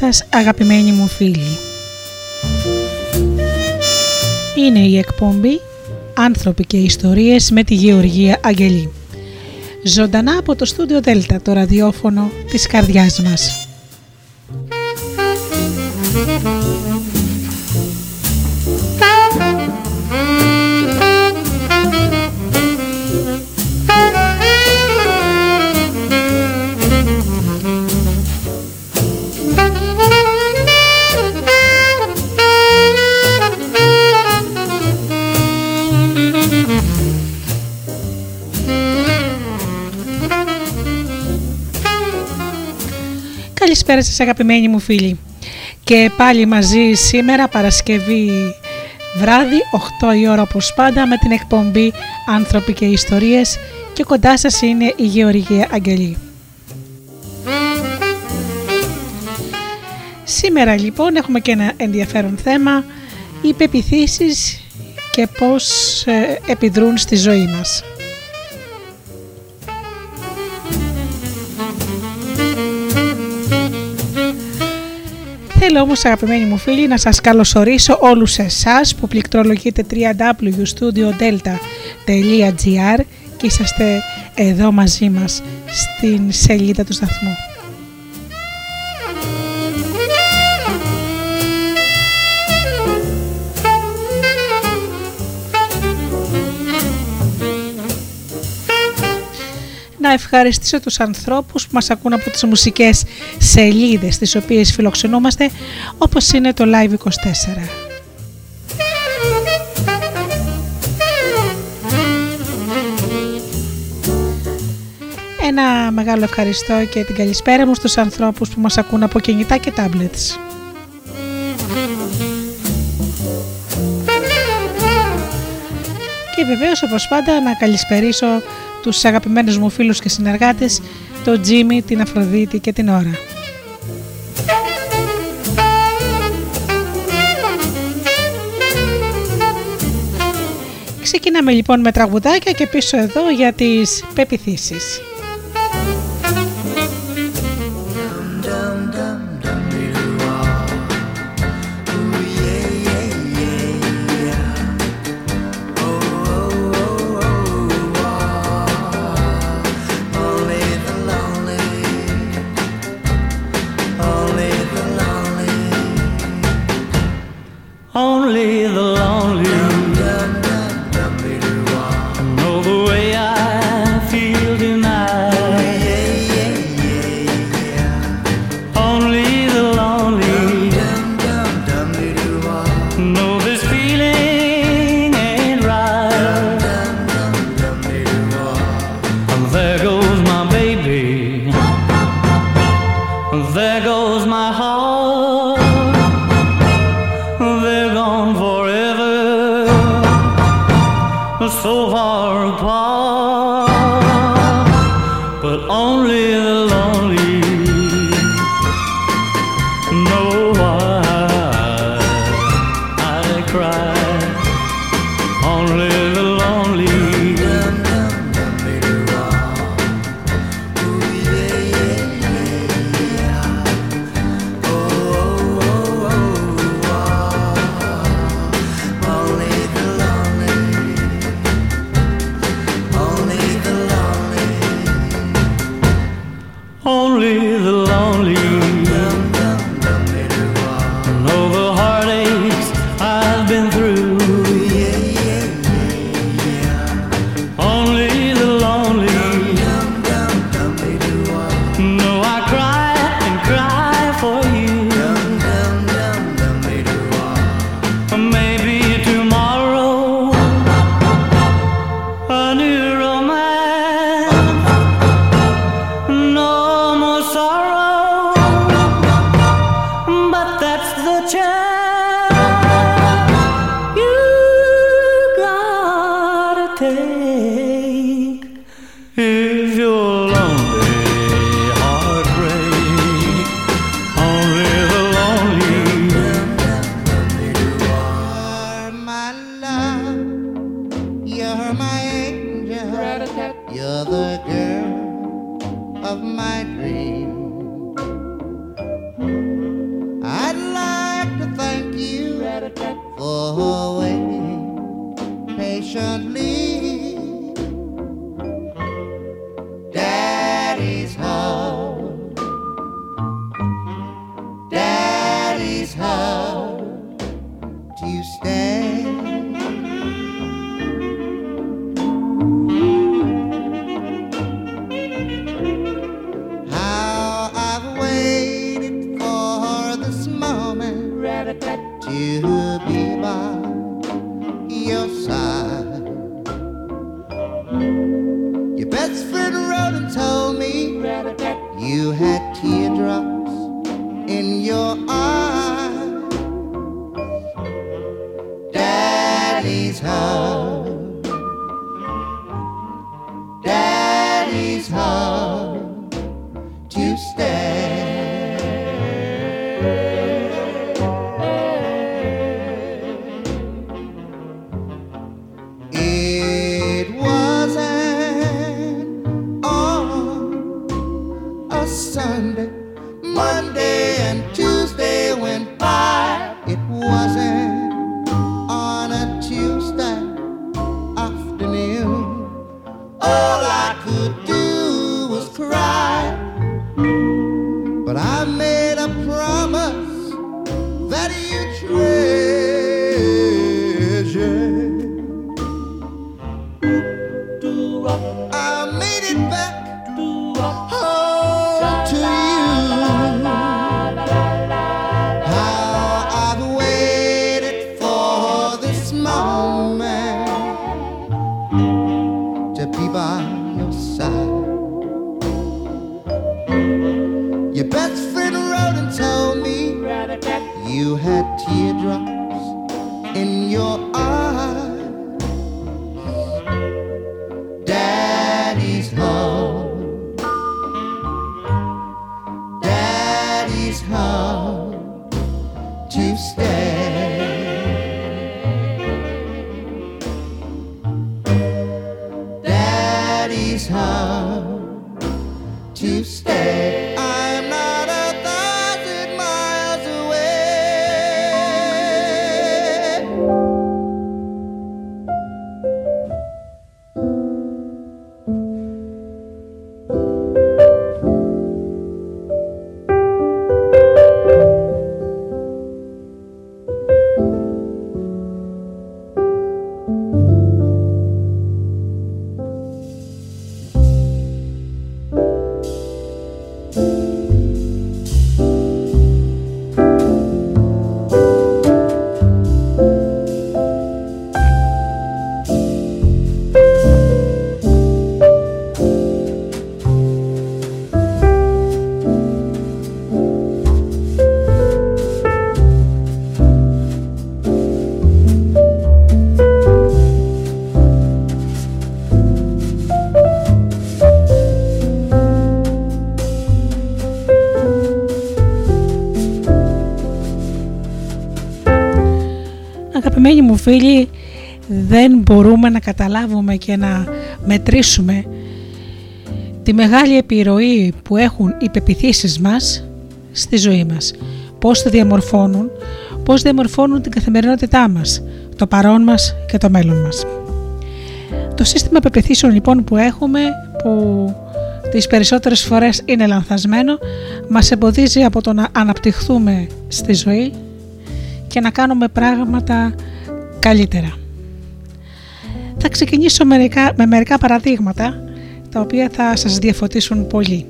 Σας αγαπημένοι μου φίλοι. Είναι η εκπομπή «Άνθρωποι και ιστορίες» με τη Γεωργία Αγγελή. Ζωντανά από το στούντιο Δέλτα, το ραδιόφωνο της καρδιάς μας. Καλησπέρα σας αγαπημένοι μου φίλοι και πάλι μαζί σήμερα Παρασκευή βράδυ 8 η ώρα όπως πάντα με την εκπομπή Άνθρωποι και Ιστορίες και κοντά σας είναι η Γεωργία Αγγελή. Σήμερα λοιπόν έχουμε και ένα ενδιαφέρον θέμα οι πεπιθήσεις και πώς ε, επιδρούν στη ζωή μας. Θέλω όμως αγαπημένοι μου φίλοι να σας καλωσορίσω όλους εσάς που πληκτρολογείτε www.studiodelta.gr και είσαστε εδώ μαζί μας στην σελίδα του σταθμού. Να ευχαριστήσω τους ανθρώπους που μας ακούν από τις μουσικές σελίδες τις οποίες φιλοξενούμαστε όπως είναι το Live24. Ένα μεγάλο ευχαριστώ και την καλησπέρα μου στους ανθρώπους που μας ακούν από κινητά και tablets. Και βεβαίως όπως πάντα να καλησπερίσω τους αγαπημένους μου φίλους και συνεργάτες, τον Τζίμι, την Αφροδίτη και την Ωρα. Ξεκινάμε λοιπόν με τραγουδάκια και πίσω εδώ για τις πεπιθήσεις. Αγαπημένοι μου φίλοι δεν μπορούμε να καταλάβουμε και να μετρήσουμε τη μεγάλη επιρροή που έχουν οι πεπιθήσεις μας στη ζωή μας. Πώς τη διαμορφώνουν, πώς διαμορφώνουν την καθημερινότητά μας, το παρόν μας και το μέλλον μας. Το σύστημα πεπιθήσεων λοιπόν που έχουμε, που τις περισσότερες φορές είναι λανθασμένο, μας εμποδίζει από το να αναπτυχθούμε στη ζωή και να κάνουμε πράγματα καλύτερα. Θα ξεκινήσω μερικά, με μερικά παραδείγματα τα οποία θα σας διαφωτίσουν πολύ.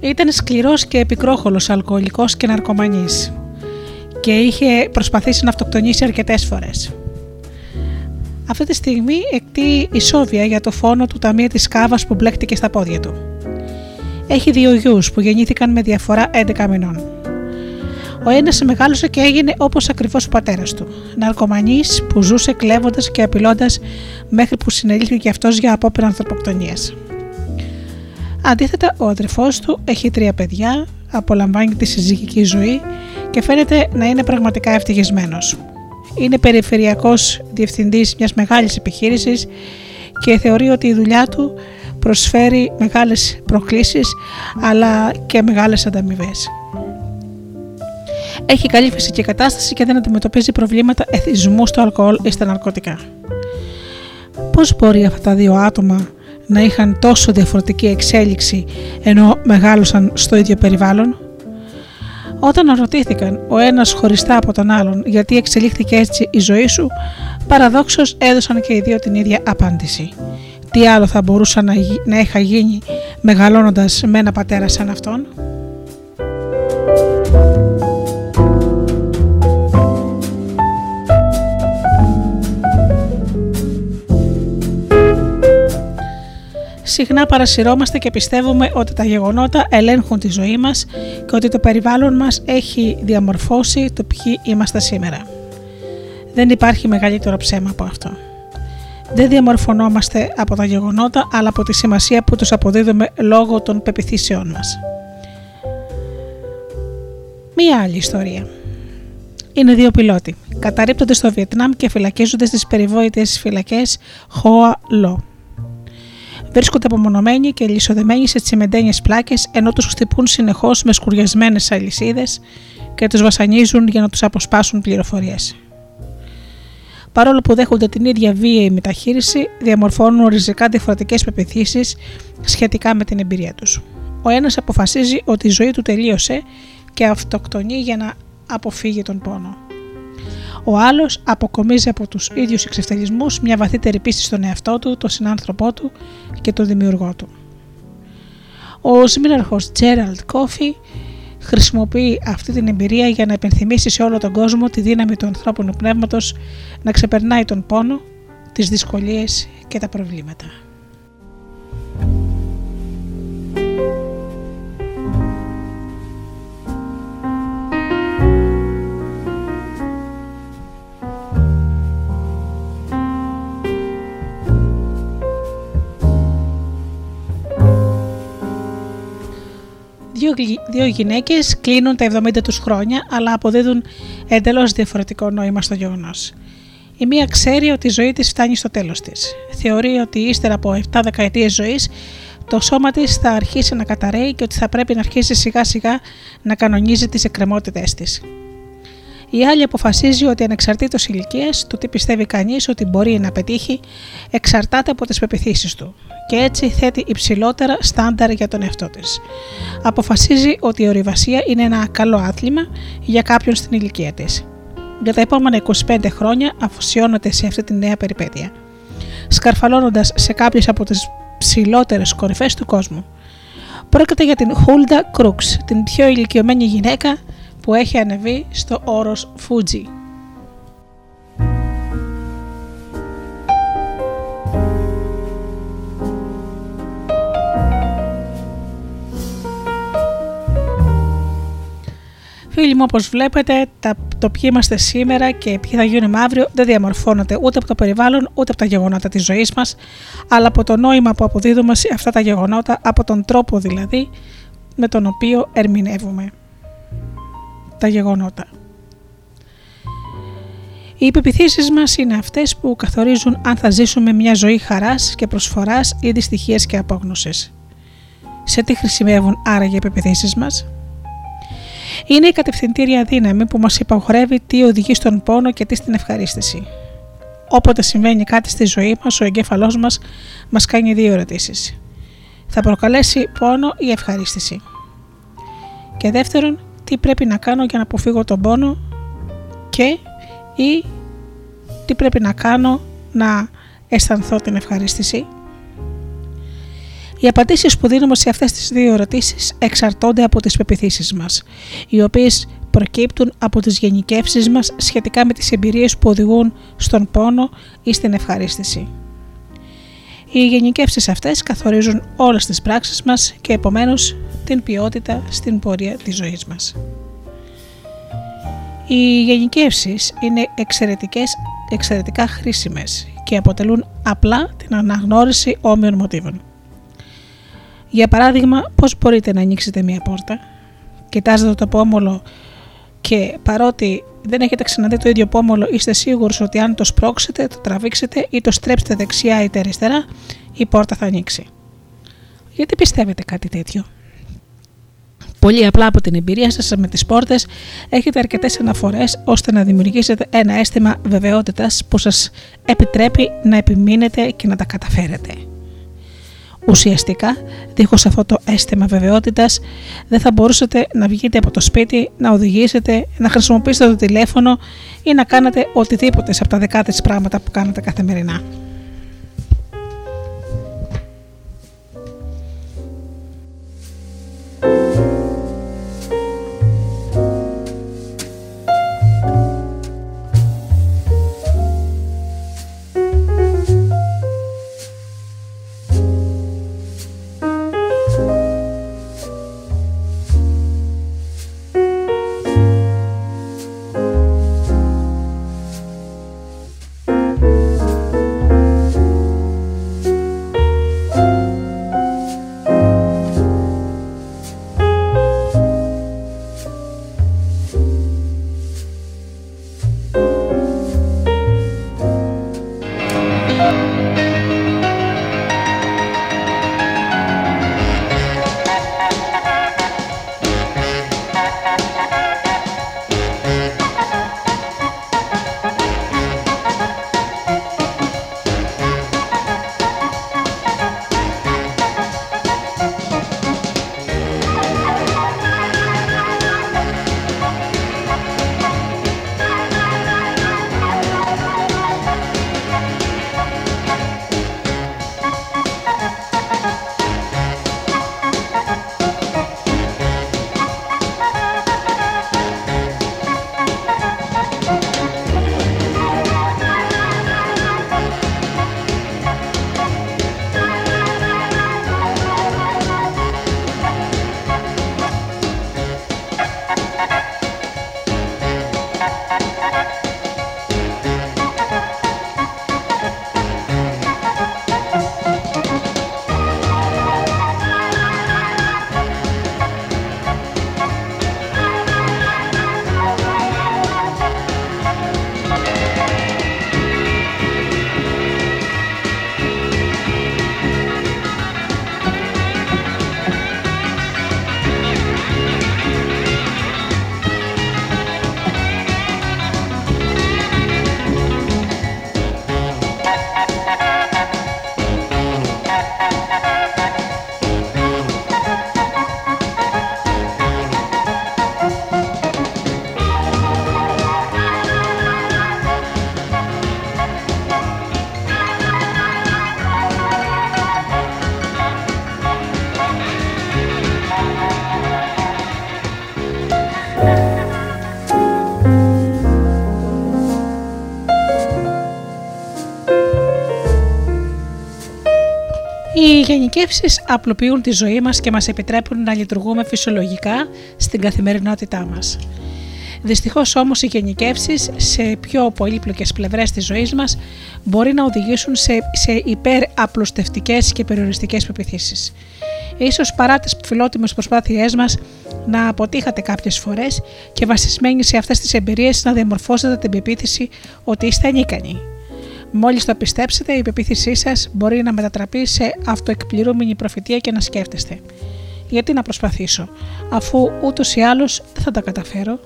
Ήταν σκληρός και επικρόχολος αλκοολικός και ναρκωμανής και είχε προσπαθήσει να αυτοκτονήσει αρκετές φορές. Αυτή τη στιγμή εκτεί η Σόβια για το φόνο του ταμεία της Κάβας που μπλέκτηκε στα πόδια του. Έχει δύο γιους που γεννήθηκαν με διαφορά 11 μηνών. Ο ένας μεγάλωσε και έγινε όπως ακριβώς ο πατέρας του. Ναρκωμανής που ζούσε κλέβοντας και απειλώντας μέχρι που συνελήφθη και αυτός για απόπειρα ανθρωποκτονίας. Αντίθετα, ο αδερφός του έχει τρία παιδιά, απολαμβάνει τη συζυγική ζωή και φαίνεται να είναι πραγματικά ευτυχισμένος. Είναι περιφερειακός διευθυντής μιας μεγάλης επιχείρησης και θεωρεί ότι η δουλειά του προσφέρει μεγάλες προκλήσεις αλλά και μεγάλες ανταμοιβές. Έχει καλή φυσική κατάσταση και δεν αντιμετωπίζει προβλήματα εθισμού στο αλκοόλ ή στα ναρκωτικά. Πώς μπορεί αυτά τα δύο άτομα να είχαν τόσο διαφορετική εξέλιξη ενώ μεγάλωσαν στο ίδιο περιβάλλον; Όταν ρωτήθηκαν ο ένας χωριστά από τον άλλον γιατί εξελίχθηκε έτσι η ζωή σου, παραδόξως έδωσαν και οι δύο την ίδια απάντηση. Τι άλλο θα μπορούσα να, να είχα γίνει μεγαλώνοντας με ένα πατέρα σαν αυτόν; Συχνά παρασυρώμαστε και πιστεύουμε ότι τα γεγονότα ελέγχουν τη ζωή μας και ότι το περιβάλλον μας έχει διαμορφώσει το ποιοι είμαστε σήμερα. Δεν υπάρχει μεγαλύτερο ψέμα από αυτό. Δεν διαμορφωνόμαστε από τα γεγονότα, αλλά από τη σημασία που τους αποδίδουμε λόγω των πεπιθήσεών μας. Μία άλλη ιστορία. Είναι δύο πιλότοι. Καταρρύπτονται στο Βιετνάμ και φυλακίζονται στις περιβόητες φυλακές Hoa Lo βρίσκονται απομονωμένοι και λισοδεμένοι σε τσιμεντένιες πλάκες ενώ τους χτυπούν συνεχώς με σκουριασμένες αλυσίδες και τους βασανίζουν για να τους αποσπάσουν πληροφορίες. Παρόλο που δέχονται την ίδια βίαιη μεταχείριση, διαμορφώνουν ριζικά διαφορετικές πεπιθήσεις σχετικά με την εμπειρία τους. Ο ένας αποφασίζει ότι η ζωή του τελείωσε και αυτοκτονεί για να αποφύγει τον πόνο. Ο άλλος αποκομίζει από τους ίδιους εξευτελισμούς μια βαθύτερη πίστη στον εαυτό του, τον συνάνθρωπό του και τον δημιουργό του. Ο Σμίναρχο Τζέραλτ Κόφι χρησιμοποιεί αυτή την εμπειρία για να επενθυμίσει σε όλο τον κόσμο τη δύναμη του ανθρώπινου πνεύματος να ξεπερνάει τον πόνο, τις δυσκολίες και τα προβλήματα. Δύο, δύο γυναίκες κλείνουν τα 70 τους χρόνια αλλά αποδίδουν εντελώς διαφορετικό νόημα στο γεγονός. Η μία ξέρει ότι η ζωή της φτάνει στο τέλος της. Θεωρεί ότι ύστερα από 7 δεκαετίες ζωής το σώμα της θα αρχίσει να καταραίει και ότι θα πρέπει να αρχίσει σιγά σιγά να κανονίζει τις εκκρεμότητές της. Η άλλη αποφασίζει ότι ανεξαρτήτως ηλικίας, το τι πιστεύει κανείς ότι μπορεί να πετύχει, εξαρτάται από τις πεπιθήσεις του και έτσι θέτει υψηλότερα στάνταρ για τον εαυτό της. Αποφασίζει ότι η ορειβασία είναι ένα καλό άθλημα για κάποιον στην ηλικία της. Για τα επόμενα 25 χρόνια αφοσιώνεται σε αυτή τη νέα περιπέτεια, σκαρφαλώνοντας σε κάποιες από τις ψηλότερες κορυφές του κόσμου. Πρόκειται για την Χούλντα Κρούξ, την πιο ηλικιωμένη γυναίκα που έχει ανεβεί στο όρος Φούτζι. Φίλοι μου, όπως βλέπετε, το ποιοι είμαστε σήμερα και ποιοι θα γίνουμε αύριο δεν διαμορφώνεται ούτε από το περιβάλλον ούτε από τα γεγονότα της ζωής μας, αλλά από το νόημα που αποδίδουμε σε αυτά τα γεγονότα, από τον τρόπο δηλαδή με τον οποίο ερμηνεύουμε τα γεγονότα. Οι υπεπιθύσεις μας είναι αυτές που καθορίζουν αν θα ζήσουμε μια ζωή χαράς και προσφοράς ή δυστυχίας και απόγνωσης. Σε τι χρησιμεύουν άραγε οι υπεπιθύσεις μας; Είναι η κατευθυντήρια δύναμη που μας υπαγορεύει τι οδηγεί στον πόνο και τι στην ευχαρίστηση. Όποτε συμβαίνει κάτι στη ζωή μας, ο εγκέφαλός μας μας κάνει δύο ερωτήσεις. Θα προκαλέσει πόνο ή ευχαρίστηση; Και δεύτερον, τι πρέπει να κάνω για να αποφύγω τον πόνο και ή τι πρέπει να κάνω να αισθανθώ την ευχαρίστηση. Οι απαντήσεις που δίνουμε σε αυτές τις δύο ερωτήσεις εξαρτώνται από τις πεπιθήσεις μας, οι οποίες προκύπτουν από τις γενικεύσεις μας σχετικά με τις εμπειρίες που οδηγούν στον πόνο ή στην ευχαρίστηση. Οι γενικεύσεις αυτές καθορίζουν όλες τις πράξεις μας και επομένως την ποιότητα στην πορεία της ζωής μας. Οι γενικεύσεις είναι εξαιρετικές, εξαιρετικά χρήσιμες και αποτελούν απλά την αναγνώριση όμοιων μοτίβων. Για παράδειγμα, πώς μπορείτε να ανοίξετε μία πόρτα; Κοιτάζετε το πόμολο και παρότι δεν έχετε ξαναδεί το ίδιο πόμολο, είστε σίγουροι ότι αν το σπρώξετε, το τραβήξετε ή το στρέψετε δεξιά ή αριστερά, η πόρτα θα ανοίξει. Γιατί πιστεύετε κάτι τέτοιο; Πολύ απλά από την εμπειρία σας με τις πόρτες έχετε αρκετές αναφορές ώστε να δημιουργήσετε ένα αίσθημα βεβαιότητας που σας επιτρέπει να επιμείνετε και να τα καταφέρετε. Ουσιαστικά, δίχως αυτό το αίσθημα βεβαιότητας, δεν θα μπορούσατε να βγείτε από το σπίτι, να οδηγήσετε, να χρησιμοποιήσετε το τηλέφωνο ή να κάνετε οτιδήποτε από τα δεκάδες πράγματα που κάνετε καθημερινά. Γενικεύσεις απλοποιούν τη ζωή μας και μας επιτρέπουν να λειτουργούμε φυσιολογικά στην καθημερινότητά μας. Δυστυχώς όμως οι γενικεύσεις σε πιο πολύπλοκες πλευρές της ζωής μας μπορεί να οδηγήσουν σε, σε υπεραπλουστευτικές και περιοριστικές πεπιθήσεις. Ίσως παρά τις φιλότιμες προσπάθειές μας να αποτύχατε κάποιες φορές και βασισμένοι σε αυτές τις εμπειρίες να διαμορφώσετε την πεποίθηση ότι είστε ανίκανοι. Μόλις το πιστέψετε, η πεποίθησή σας μπορεί να μετατραπεί σε αυτοεκπληρούμενη προφητεία και να σκέφτεστε. Γιατί να προσπαθήσω, αφού ούτως ή άλλως δεν θα τα καταφέρω;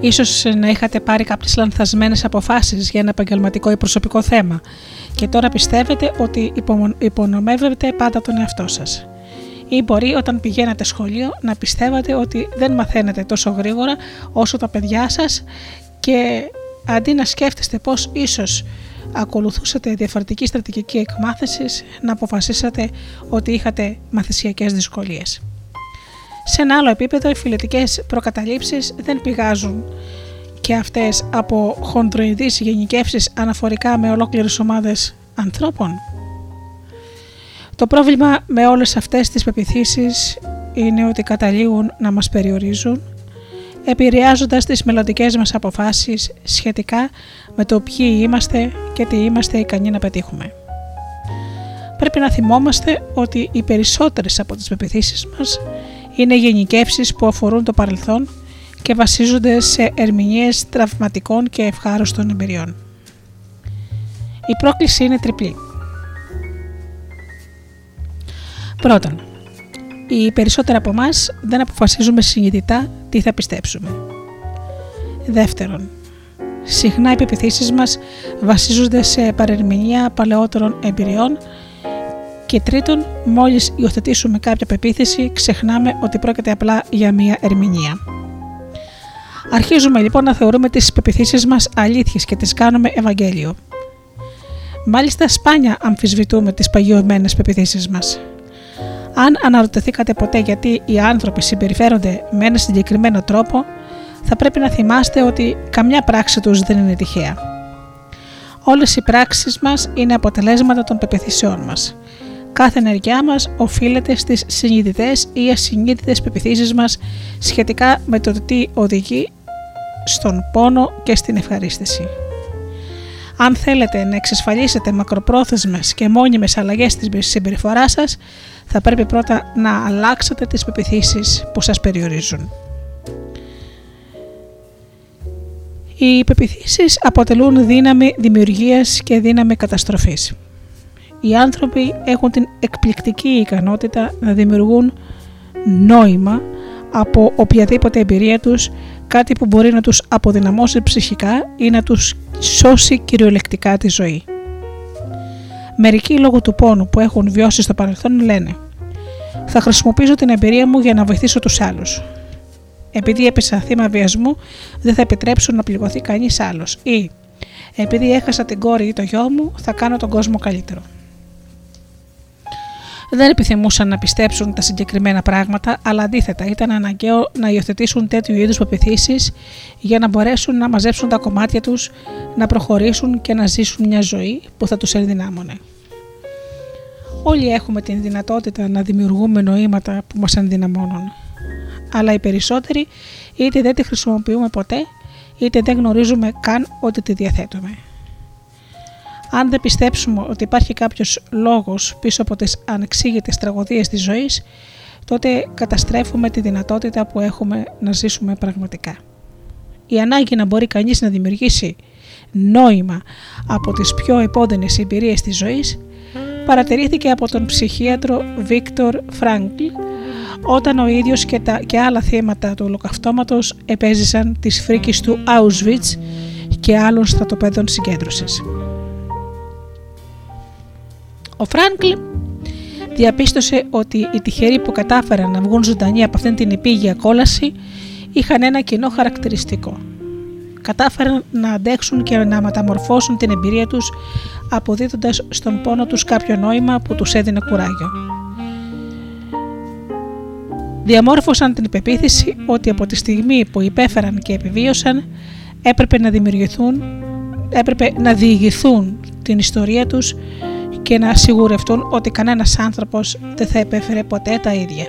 Ίσως να είχατε πάρει κάποιες λανθασμένες αποφάσεις για ένα επαγγελματικό ή προσωπικό θέμα και τώρα πιστεύετε ότι υπονομεύετε πάντα τον εαυτό σας. Ή μπορεί όταν πηγαίνατε σχολείο να πιστεύατε ότι δεν μαθαίνετε τόσο γρήγορα όσο τα παιδιά σας και αντί να σκέφτεστε πώς ίσως ακολουθούσατε διαφορετική στρατηγική εκμάθησης, να αποφασίσατε ότι είχατε μαθησιακές δυσκολίες. Σε ένα άλλο επίπεδο, οι φιλετικές προκαταλήψεις δεν πηγάζουν και αυτές από χοντροειδείς γενικεύσεις αναφορικά με ολόκληρες ομάδες ανθρώπων. Το πρόβλημα με όλες αυτές τις πεπιθήσεις είναι ότι καταλήγουν να μας περιορίζουν επηρεάζοντας τις μελλοντικές μας αποφάσεις σχετικά με το ποιοι είμαστε και τι είμαστε ικανοί να πετύχουμε. Πρέπει να θυμόμαστε ότι οι περισσότερες από τις πεπιθήσεις μας Είναι γενικεύσεις που αφορούν το παρελθόν και βασίζονται σε ερμηνείες τραυματικών και ευχάριστων εμπειριών. Η πρόκληση είναι τριπλή. Πρώτον, οι περισσότεροι από εμάς δεν αποφασίζουμε συνειδητά τι θα πιστέψουμε. Δεύτερον, συχνά οι πεπιθήσεις μας βασίζονται σε παρερμηνία παλαιότερων εμπειριών και τρίτον, μόλις υιοθετήσουμε κάποια πεποίθηση, ξεχνάμε ότι πρόκειται απλά για μία ερμηνεία. Αρχίζουμε λοιπόν να θεωρούμε τις πεπιθήσεις μας αλήθειες και τις κάνουμε Ευαγγέλιο. Μάλιστα σπάνια αμφισβητούμε τις παγιωμένες πεπιθήσεις μας. Αν αναρωτηθήκατε ποτέ γιατί οι άνθρωποι συμπεριφέρονται με ένα συγκεκριμένο τρόπο, θα πρέπει να θυμάστε ότι καμιά πράξη τους δεν είναι τυχαία. Όλες οι πράξεις μας είναι αποτελέσματα των πεπιθήσεών μας. Κάθε ενεργειά μας οφείλεται στις συνειδητές ή ασυνείδητες πεπιθήσεις μας σχετικά με το τι οδηγεί στον πόνο και στην ευχαρίστηση. Αν θέλετε να εξασφαλίσετε μακροπρόθεσμες και μόνιμες αλλαγές στη συμπεριφοράς σας, θα πρέπει πρώτα να αλλάξετε τις πεπιθήσεις που σας περιορίζουν. Οι πεπιθήσεις αποτελούν δύναμη δημιουργίας και δύναμη καταστροφής. Οι άνθρωποι έχουν την εκπληκτική ικανότητα να δημιουργούν νόημα από οποιαδήποτε εμπειρία τους, κάτι που μπορεί να τους αποδυναμώσει ψυχικά ή να τους σώσει κυριολεκτικά τη ζωή. Μερικοί λόγω του πόνου που έχουν βιώσει στο παρελθόν λένε «Θα χρησιμοποιήσω την εμπειρία μου για να βοηθήσω τους άλλους. Επειδή έπεσα θύμα βιασμού, δεν θα επιτρέψω να πληγωθεί κανείς άλλος» ή «Επειδή έχασα την κόρη ή το γιο μου, θα κάνω τον κόσμο καλύτερο» δεν επιθυμούσαν να πιστέψουν τα συγκεκριμένα πράγματα, αλλά αντίθετα ήταν αναγκαίο να υιοθετήσουν τέτοιου είδους πεπιθήσεις για να μπορέσουν να μαζέψουν τα κομμάτια τους, να προχωρήσουν και να ζήσουν μια ζωή που θα τους ενδυνάμωνε. Όλοι έχουμε την δυνατότητα να δημιουργούμε νοήματα που μας ενδυναμώνουν. Αλλά οι περισσότεροι είτε δεν τη χρησιμοποιούμε ποτέ, είτε δεν γνωρίζουμε καν ότι τη διαθέτουμε. Αν δεν πιστέψουμε ότι υπάρχει κάποιος λόγος πίσω από τις ανεξήγητες τραγωδίες της ζωής, τότε καταστρέφουμε τη δυνατότητα που έχουμε να ζήσουμε πραγματικά. Η ανάγκη να μπορεί κανείς να δημιουργήσει νόημα από τις πιο επώδυνες εμπειρίες της ζωής παρατηρήθηκε από τον ψυχίατρο Βίκτορ Φράγκλ όταν ο ίδιος και, τα, και άλλα θύματα του ολοκαυτώματος επέζησαν τις φρίκης του Auschwitz και άλλων στρατοπέδων συγκέντρωσης. Ο Φράγκλ διαπίστωσε ότι οι τυχεροί που κατάφεραν να βγουν ζωντανοί από αυτήν την επίγεια κόλαση είχαν ένα κοινό χαρακτηριστικό. Κατάφεραν να αντέξουν και να μεταμορφώσουν την εμπειρία τους αποδίδοντας στον πόνο τους κάποιο νόημα που τους έδινε κουράγιο. Διαμόρφωσαν την πεποίθηση ότι από τη στιγμή που υπέφεραν και επιβίωσαν έπρεπε να δημιουργηθούν, έπρεπε να διηγηθούν την ιστορία τους και να σιγουρευτούν ότι κανένας άνθρωπος δεν θα επέφερε ποτέ τα ίδια.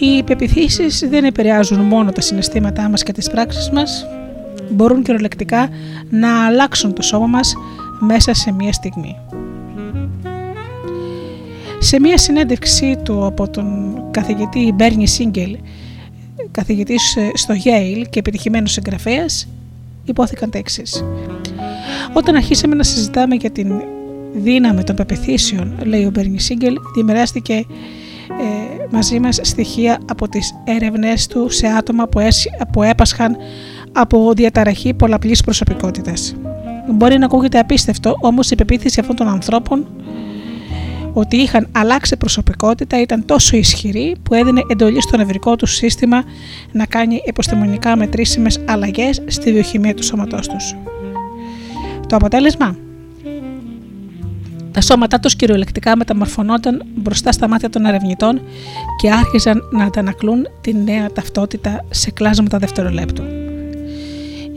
Οι πεπιθήσεις δεν επηρεάζουν μόνο τα συναισθήματά μας και τις πράξεις μας, μπορούν κυριολεκτικά να αλλάξουν το σώμα μας μέσα σε μία στιγμή. Σε μία συνέντευξή του από τον καθηγητή Μπέρνι Σίγκελ, καθηγητής ε, στο Yale και επιτυχημένος συγγραφέας, υπόθηκαν τα εξής. Όταν αρχίσαμε να συζητάμε για την δύναμη των πεπιθήσεων, λέει ο Μπέρνι Σίγκελ, δημιουργάστηκε ε, μαζί μας στοιχεία από τις έρευνες του σε άτομα που, που έπασχαν από διαταραχή πολλαπλής προσωπικότητας. Μπορεί να ακούγεται απίστευτο, όμως η πεποίθηση αυτών των ανθρώπων ότι είχαν αλλάξει προσωπικότητα ήταν τόσο ισχυρή που έδινε εντολή στο νευρικό τους σύστημα να κάνει επιστημονικά μετρήσιμες αλλαγές στη βιοχημία του σώματός τους. Το αποτέλεσμα; Τα σώματά τους κυριολεκτικά μεταμορφωνόταν μπροστά στα μάτια των ερευνητών και άρχιζαν να αντανακλούν τη νέα ταυτότητα σε κλάσματα δευτερολέπτου.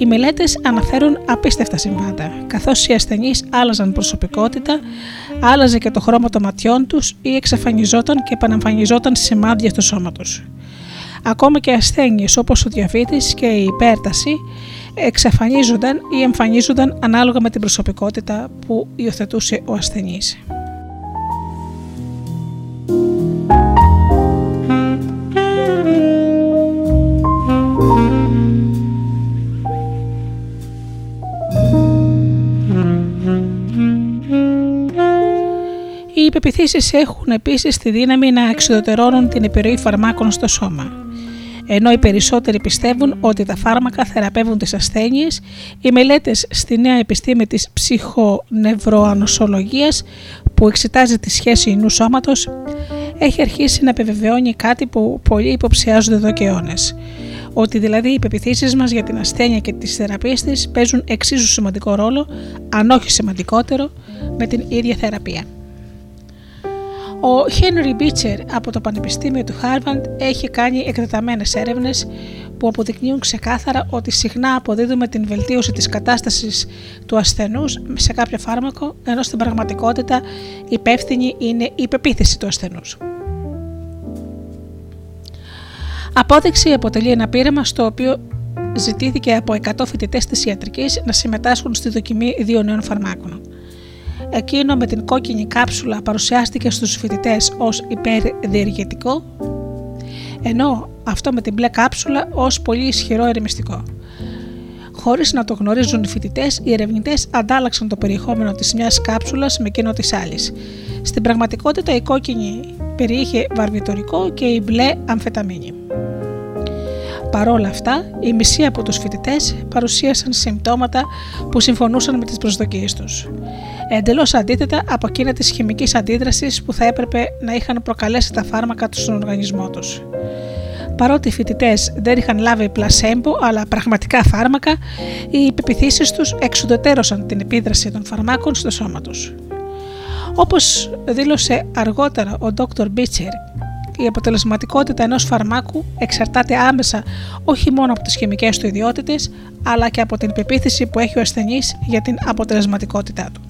Οι μελέτες αναφέρουν απίστευτα συμβάντα, καθώς οι ασθενείς άλλαζαν προσωπικότητα, άλλαζε και το χρώμα των ματιών τους ή εξαφανιζόταν και επαναμφανιζόταν σημάδια στο σώμα τους. Ακόμα και ασθένειες όπως ο διαβήτης και η υπέρταση εξαφανίζονταν ή εμφανίζονταν ανάλογα με την προσωπικότητα που υιοθετούσε ο ασθενής. Οι υπεπιθύσεις έχουν επίσης τη δύναμη να εξοδοτερώνουν την επιρροή φαρμάκων στο σώμα. Ενώ οι περισσότεροι πιστεύουν ότι τα φάρμακα θεραπεύουν τις ασθένειες, οι μελέτες στη νέα επιστήμη της ψυχονευροανοσολογίας που εξετάζει τη σχέση ινού σώματος έχει αρχίσει να επιβεβαιώνει κάτι που πολλοί υποψιάζονται εδώ και αιώνες. Ότι δηλαδή οι υπεπιθύσει μας για την ασθένεια και τις θεραπείες της παίζουν εξίσου σημαντικό ρόλο, αν όχι σημαντικότερο, με την ίδια θεραπεία. Ο Henry Beecher από το Πανεπιστήμιο του Harvard έχει κάνει εκτεταμένες έρευνες που αποδεικνύουν ξεκάθαρα ότι συχνά αποδίδουμε την βελτίωση της κατάστασης του ασθενούς σε κάποιο φάρμακο, ενώ στην πραγματικότητα υπεύθυνη είναι η πεποίθηση του ασθενούς. Απόδειξη αποτελεί ένα πείραμα στο οποίο ζητήθηκε από 100 φοιτητές της ιατρικής να συμμετάσχουν στη δοκιμή δύο νέων φαρμάκων. Εκείνο με την κόκκινη κάψουλα παρουσιάστηκε στους φοιτητές ως υπερδιεργετικό, ενώ αυτό με την μπλε κάψουλα ως πολύ ισχυρό ερεμιστικό. Χωρίς να το γνωρίζουν οι φοιτητές, οι ερευνητές αντάλλαξαν το περιεχόμενο της μιας κάψουλας με εκείνο της άλλης. Στην πραγματικότητα, η κόκκινη περιείχε βαρβιτορικό και η μπλε αμφεταμίνη. Παρόλα αυτά, οι μισοί από τους φοιτητές παρουσίασαν συμπτώματα που συμφωνούσαν με τις προσδοκίες τους. Εντελώς αντίθετα από εκείνα της χημικής αντίδρασης που θα έπρεπε να είχαν προκαλέσει τα φάρμακα τους στον οργανισμό τους. Παρότι οι φοιτητές δεν είχαν λάβει πλασέμπο αλλά πραγματικά φάρμακα, οι επιπιθήσει τους εξουδετέρωσαν την επίδραση των φαρμάκων στο σώμα τους. Όπως δήλωσε αργότερα ο Dr. Μπίτσερ, η αποτελεσματικότητα ενός φαρμάκου εξαρτάται άμεσα όχι μόνο από τις χημικές του ιδιότητες, αλλά και από την πεποίθηση που έχει ο ασθενής για την αποτελεσματικότητά του.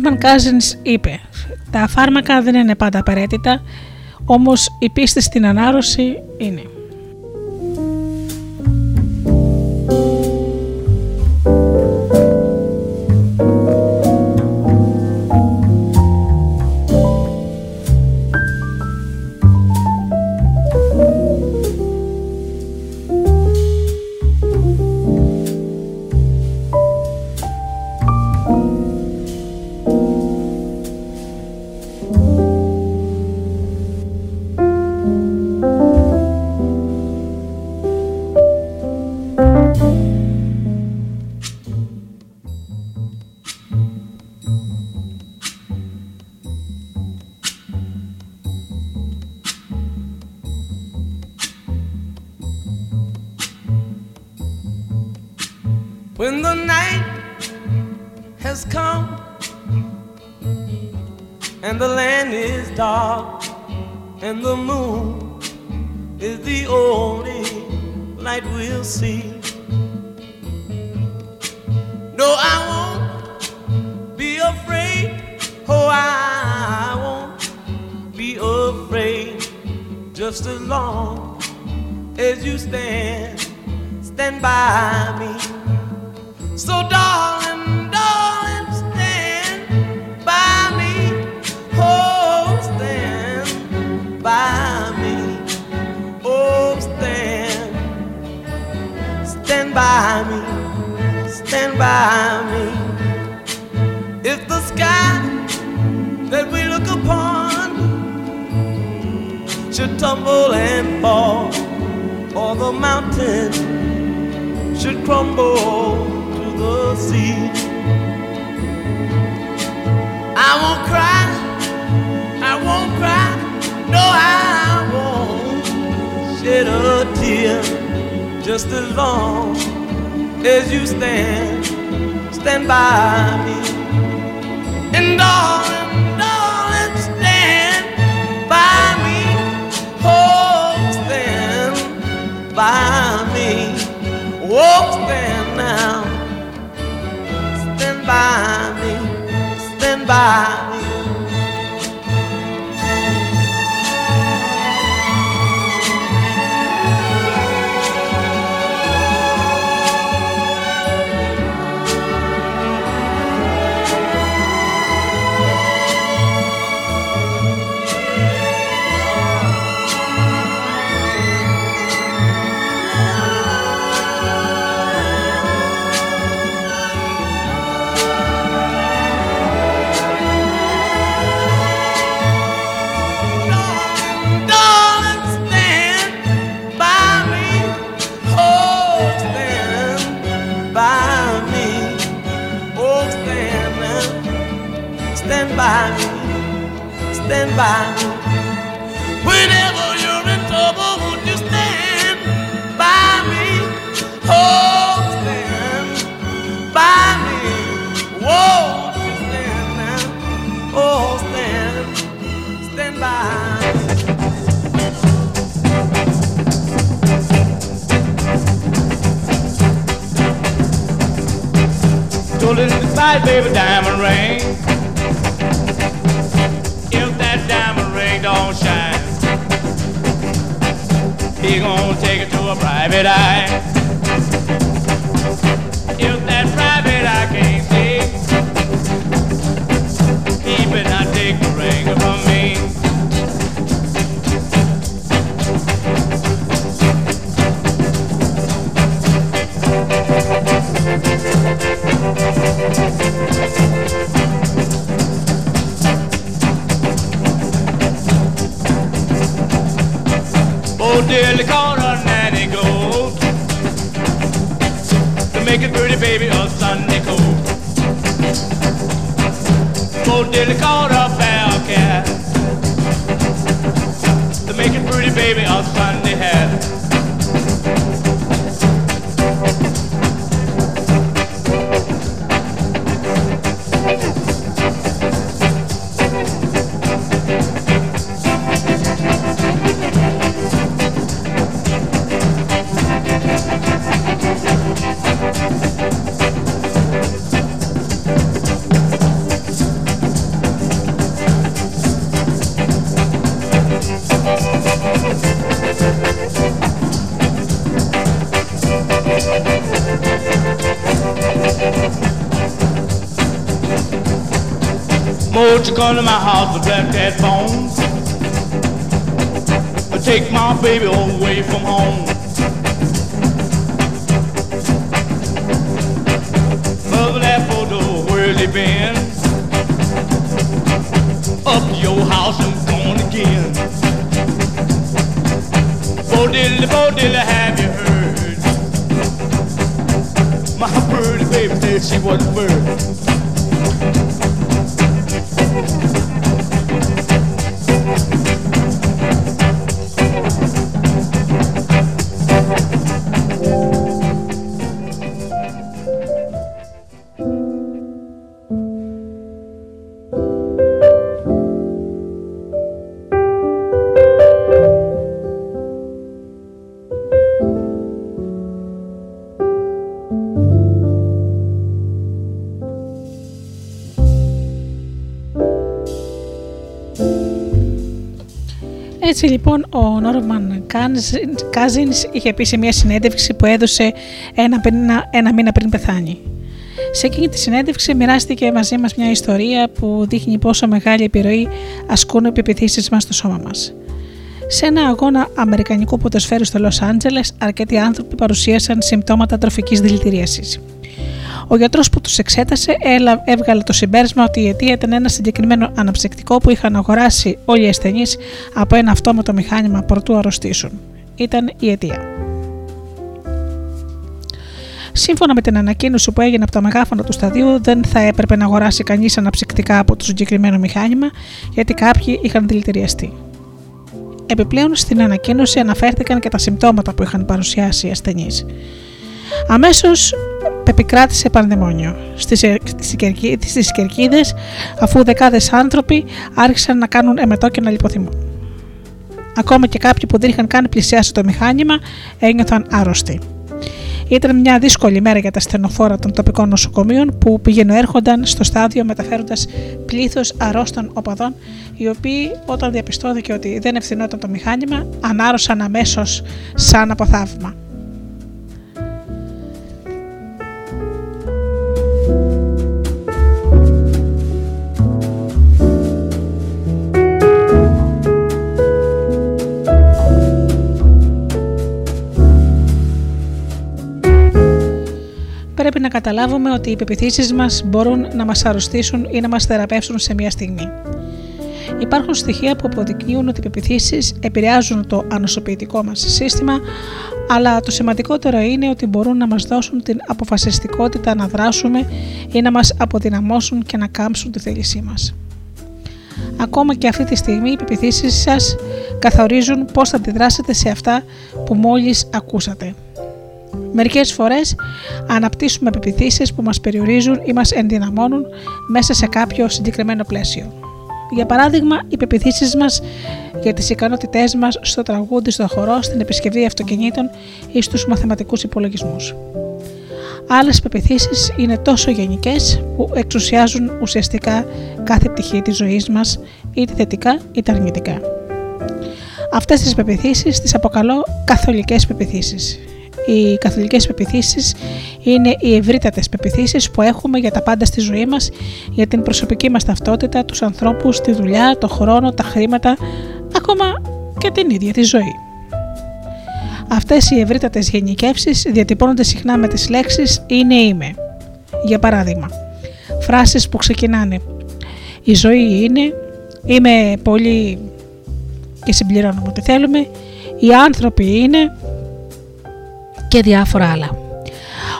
Νόρμαν Cousins είπε «Τα φάρμακα δεν είναι πάντα απαραίτητα, όμως η πίστη στην ανάρρωση είναι». see come home. Έτσι λοιπόν ο Νόρμαν Κάζιν είχε πει σε μια συνέντευξη που έδωσε ένα, ένα μήνα πριν πεθάνει. Σε εκείνη τη συνέντευξη μοιράστηκε μαζί μας μια ιστορία που δείχνει πόσο μεγάλη επιρροή ασκούν οι επιπιθήσει μας στο σώμα μας. Σε ένα αγώνα αμερικανικού ποδοσφαίρου στο Λος Άντζελες, αρκετοί άνθρωποι παρουσίασαν συμπτώματα τροφικής δηλητηρίασης. Ο γιατρός που τους εξέτασε έβγαλε το συμπέρασμα ότι η αιτία ήταν ένα συγκεκριμένο αναψυκτικό που είχαν αγοράσει όλοι οι ασθενείς από ένα αυτόματο μηχάνημα προτού αρρωστήσουν. Ήταν η αιτία. Σύμφωνα με την ανακοίνωση που έγινε από τα μεγάφωνα του σταδίου, δεν θα έπρεπε να αγοράσει κανείς αναψυκτικά από το συγκεκριμένο μηχάνημα, γιατί κάποιοι είχαν δηλητηριαστεί. Επιπλέον, στην ανακοίνωση αναφέρθηκαν και τα συμπτώματα που είχαν παρουσιάσει οι ασθενείς. Αμέσως επικράτησε πανδαιμόνιο στις κερκίδες, αφού δεκάδες άνθρωποι άρχισαν να κάνουν εμετό και να λιποθυμούν. Ακόμα και κάποιοι που δεν είχαν καν πλησιάσει το μηχάνημα ένιωθαν άρρωστοι. Ήταν μια δύσκολη μέρα για τα στενοφόρα των τοπικών νοσοκομείων που πηγαίνουν έρχονταν στο στάδιο μεταφέροντας πλήθος αρρώστων οπαδών, οι οποίοι όταν διαπιστώθηκε ότι δεν ευθυνόταν το μηχάνημα, ανάρρωσαν αμέσως σαν από θαύμα. Πρέπει να καταλάβουμε ότι οι πεπιθήσεις μας μπορούν να μας αρρωστήσουν ή να μας θεραπεύσουν σε μια στιγμή. Υπάρχουν στοιχεία που αποδεικνύουν ότι οι πεπιθήσεις επηρεάζουν το ανοσοποιητικό μας σύστημα, αλλά το σημαντικότερο είναι ότι μπορούν να μας δώσουν την αποφασιστικότητα να δράσουμε ή να μας αποδυναμώσουν και να κάμψουν τη θέλησή μας. Ακόμα και αυτή τη στιγμή οι πεπιθήσεις σας καθορίζουν πώς θα αντιδράσετε σε αυτά που μόλις ακούσατε. Μερικές φορές αναπτύσσουμε πεπιθήσεις που μας περιορίζουν ή μας ενδυναμώνουν μέσα σε κάποιο συγκεκριμένο πλαίσιο. Για παράδειγμα, οι πεπιθήσεις μας για τις ικανότητές μας στο τραγούδι, στο χορό, στην επισκευή αυτοκινήτων ή στους μαθηματικούς υπολογισμούς. Άλλες πεπιθήσεις είναι τόσο γενικές που εξουσιάζουν ουσιαστικά κάθε πτυχή της ζωής μας, είτε θετικά είτε αρνητικά. Αυτές τις πεπιθήσεις τις αποκαλώ καθολικές πεπιθήσεις οι καθολικές πεπιθήσεις είναι οι ευρύτατες πεπιθήσεις που έχουμε για τα πάντα στη ζωή μας, για την προσωπική μας ταυτότητα, τους ανθρώπους, τη δουλειά, το χρόνο, τα χρήματα, ακόμα και την ίδια τη ζωή. Αυτές οι ευρύτατες γενικεύσεις διατυπώνονται συχνά με τις λέξεις «είναι είμαι». Για παράδειγμα, φράσεις που ξεκινάνε «Η ζωή είναι», «Είμαι πολύ» και συμπληρώνουμε ό,τι θέλουμε, «Οι άνθρωποι είναι», και διάφορα άλλα.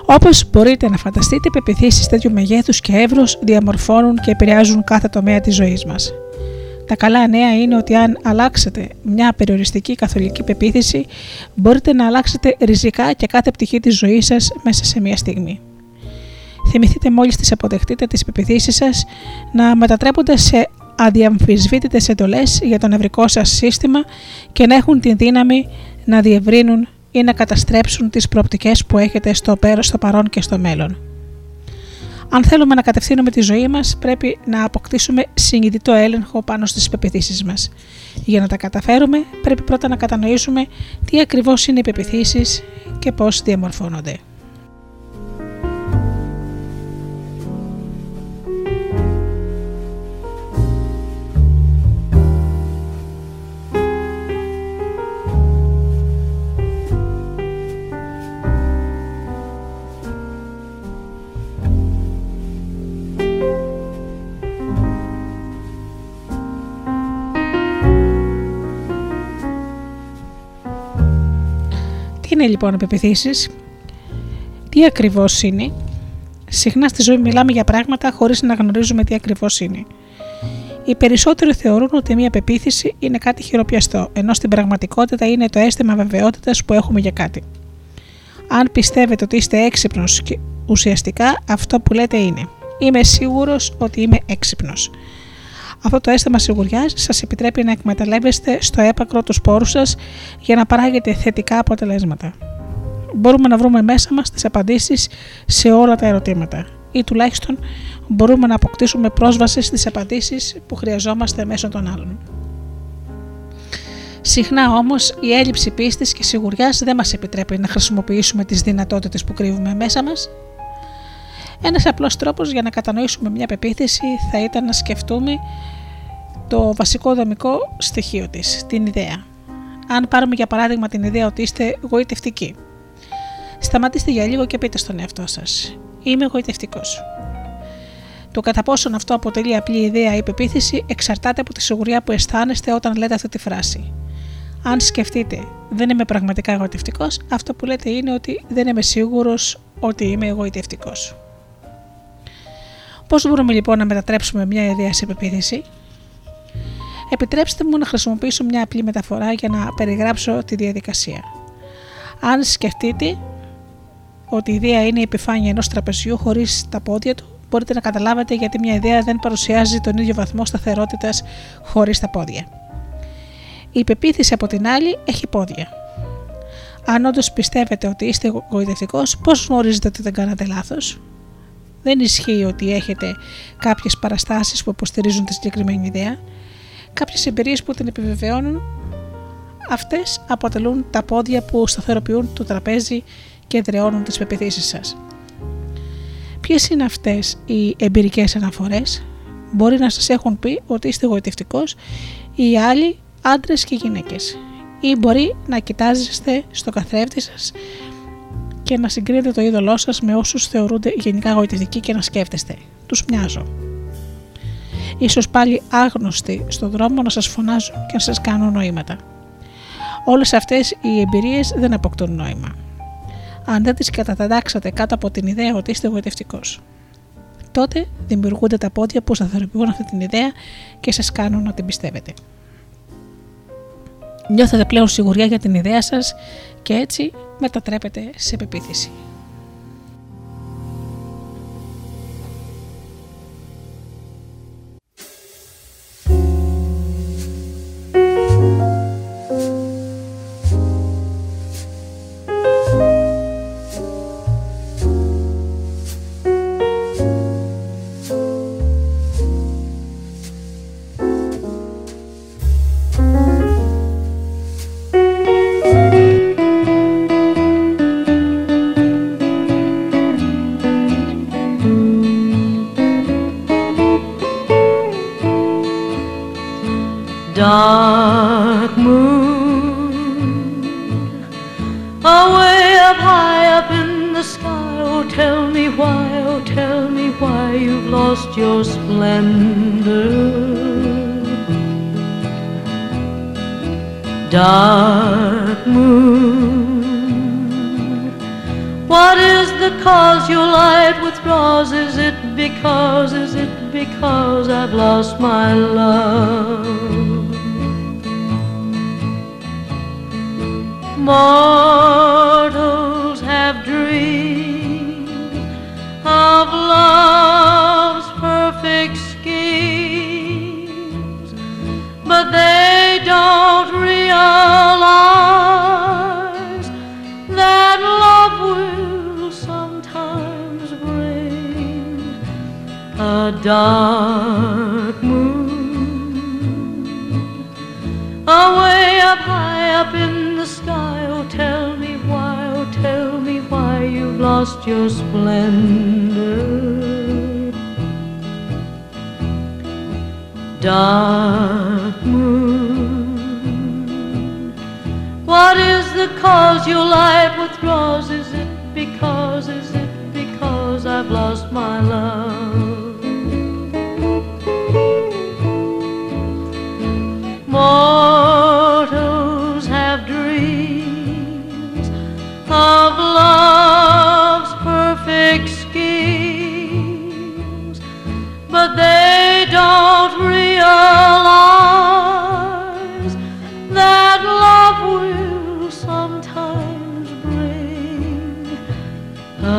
Όπως μπορείτε να φανταστείτε, πεπιθήσεις τέτοιου μεγέθους και εύρου διαμορφώνουν και επηρεάζουν κάθε τομέα της ζωής μας. Τα καλά νέα είναι ότι αν αλλάξετε μια περιοριστική καθολική πεποίθηση, μπορείτε να αλλάξετε ριζικά και κάθε πτυχή της ζωής σας μέσα σε μια στιγμή. Θυμηθείτε μόλις τις αποδεχτείτε τις πεπιθήσεις σας να μετατρέπονται σε αδιαμφισβήτητες εντολές για το νευρικό σας σύστημα και να έχουν την δύναμη να διευρύνουν ή να καταστρέψουν τις προοπτικές που έχετε στο, πέρος, στο παρόν και στο μέλλον. Αν θέλουμε να κατευθύνουμε τη ζωή μας, πρέπει να αποκτήσουμε συνειδητό έλεγχο πάνω στις πεπιθήσεις μας. Για να τα καταφέρουμε, πρέπει πρώτα να κατανοήσουμε τι ακριβώς είναι οι πεπιθήσεις και πώς διαμορφώνονται. Είναι λοιπόν οι πεπιθήσει, τι ακριβώς είναι; Συχνά στη ζωή μιλάμε για πράγματα χωρίς να γνωρίζουμε τι ακριβώς είναι. Οι περισσότεροι θεωρούν ότι μια πεποίθηση είναι κάτι χειροπιαστό, ενώ στην πραγματικότητα είναι το αίσθημα βεβαιότητας που έχουμε για κάτι. Αν πιστεύετε ότι είστε έξυπνος και ουσιαστικά αυτό που λέτε είναι Είμαι σίγουρος ότι είμαι έξυπνος. Αυτό το αίσθημα σιγουριά σας επιτρέπει να εκμεταλλεύεστε στο έπακρο τους σπόρου σας για να παράγετε θετικά αποτελέσματα. Μπορούμε να βρούμε μέσα μας τις απαντήσεις σε όλα τα ερωτήματα ή τουλάχιστον μπορούμε να αποκτήσουμε πρόσβαση στις απαντήσεις που χρειαζόμαστε μέσω των άλλων. Συχνά όμως η έλλειψη πίστης και σιγουριάς δεν μας επιτρέπει να χρησιμοποιήσουμε τις δυνατότητες που κρύβουμε μέσα μας. Ένας απλός τρόπος για να κατανοήσουμε μια πεποίθηση θα ήταν να σκεφτούμε το βασικό δομικό στοιχείο της, την ιδέα. Αν πάρουμε για παράδειγμα την ιδέα ότι είστε γοητευτικοί. Σταματήστε για λίγο και πείτε στον εαυτό σας. Είμαι εγωιτευτικό. Το κατά πόσον αυτό αποτελεί απλή ιδέα ή πεποίθηση εξαρτάται από τη σιγουριά που αισθάνεστε όταν λέτε αυτή τη φράση. Αν σκεφτείτε δεν είμαι πραγματικά εγωιτευτικό, αυτό που λέτε είναι ότι δεν είμαι σίγουρος ότι είμαι εγωιτευτικό. Πώς μπορούμε λοιπόν να μετατρέψουμε μια ιδέα σε πεποίθηση, Επιτρέψτε μου να χρησιμοποιήσω μια απλή μεταφορά για να περιγράψω τη διαδικασία. Αν σκεφτείτε ότι η ιδέα είναι η επιφάνεια ενός τραπεζιού χωρίς τα πόδια του, μπορείτε να καταλάβετε γιατί μια ιδέα δεν παρουσιάζει τον ίδιο βαθμό σταθερότητας χωρίς τα πόδια. Η υπεποίθηση από την άλλη έχει πόδια. Αν όντως πιστεύετε ότι είστε εγωιτευτικό, πώς γνωρίζετε ότι δεν κάνατε λάθος; Δεν ισχύει ότι έχετε κάποιες παραστάσεις που υποστηρίζουν τη συγκεκριμένη ιδέα. Κάποιες εμπειρίες που την επιβεβαιώνουν, αυτές αποτελούν τα πόδια που σταθεροποιούν το τραπέζι και εδραιώνουν τις πεπιθήσεις σας. Ποιες είναι αυτές οι εμπειρικές αναφορές, μπορεί να σας έχουν πει ότι είστε εγωιτευτικό, οι άλλοι άντρες και γυναίκες. Ή μπορεί να κοιτάζεστε στο καθρέφτη σας και να συγκρίνετε το είδωλό σας με όσους θεωρούνται γενικά εγωιτευτικοί και να σκέφτεστε. Τους μοιάζω. Ίσως πάλι άγνωστοι στον δρόμο να σας φωνάζουν και να σας κάνουν νοήματα. Όλες αυτές οι εμπειρίες δεν αποκτούν νόημα. Αν δεν τις καταταντάξατε κάτω από την ιδέα ότι είστε εγωιτευτικός. Τότε δημιουργούνται τα πόδια που σταθεροποιούν αυτή την ιδέα και σας κάνουν να την πιστεύετε. Νιώθετε πλέον σιγουριά για την ιδέα σας και έτσι μετατρέπετε σε πεποίθηση.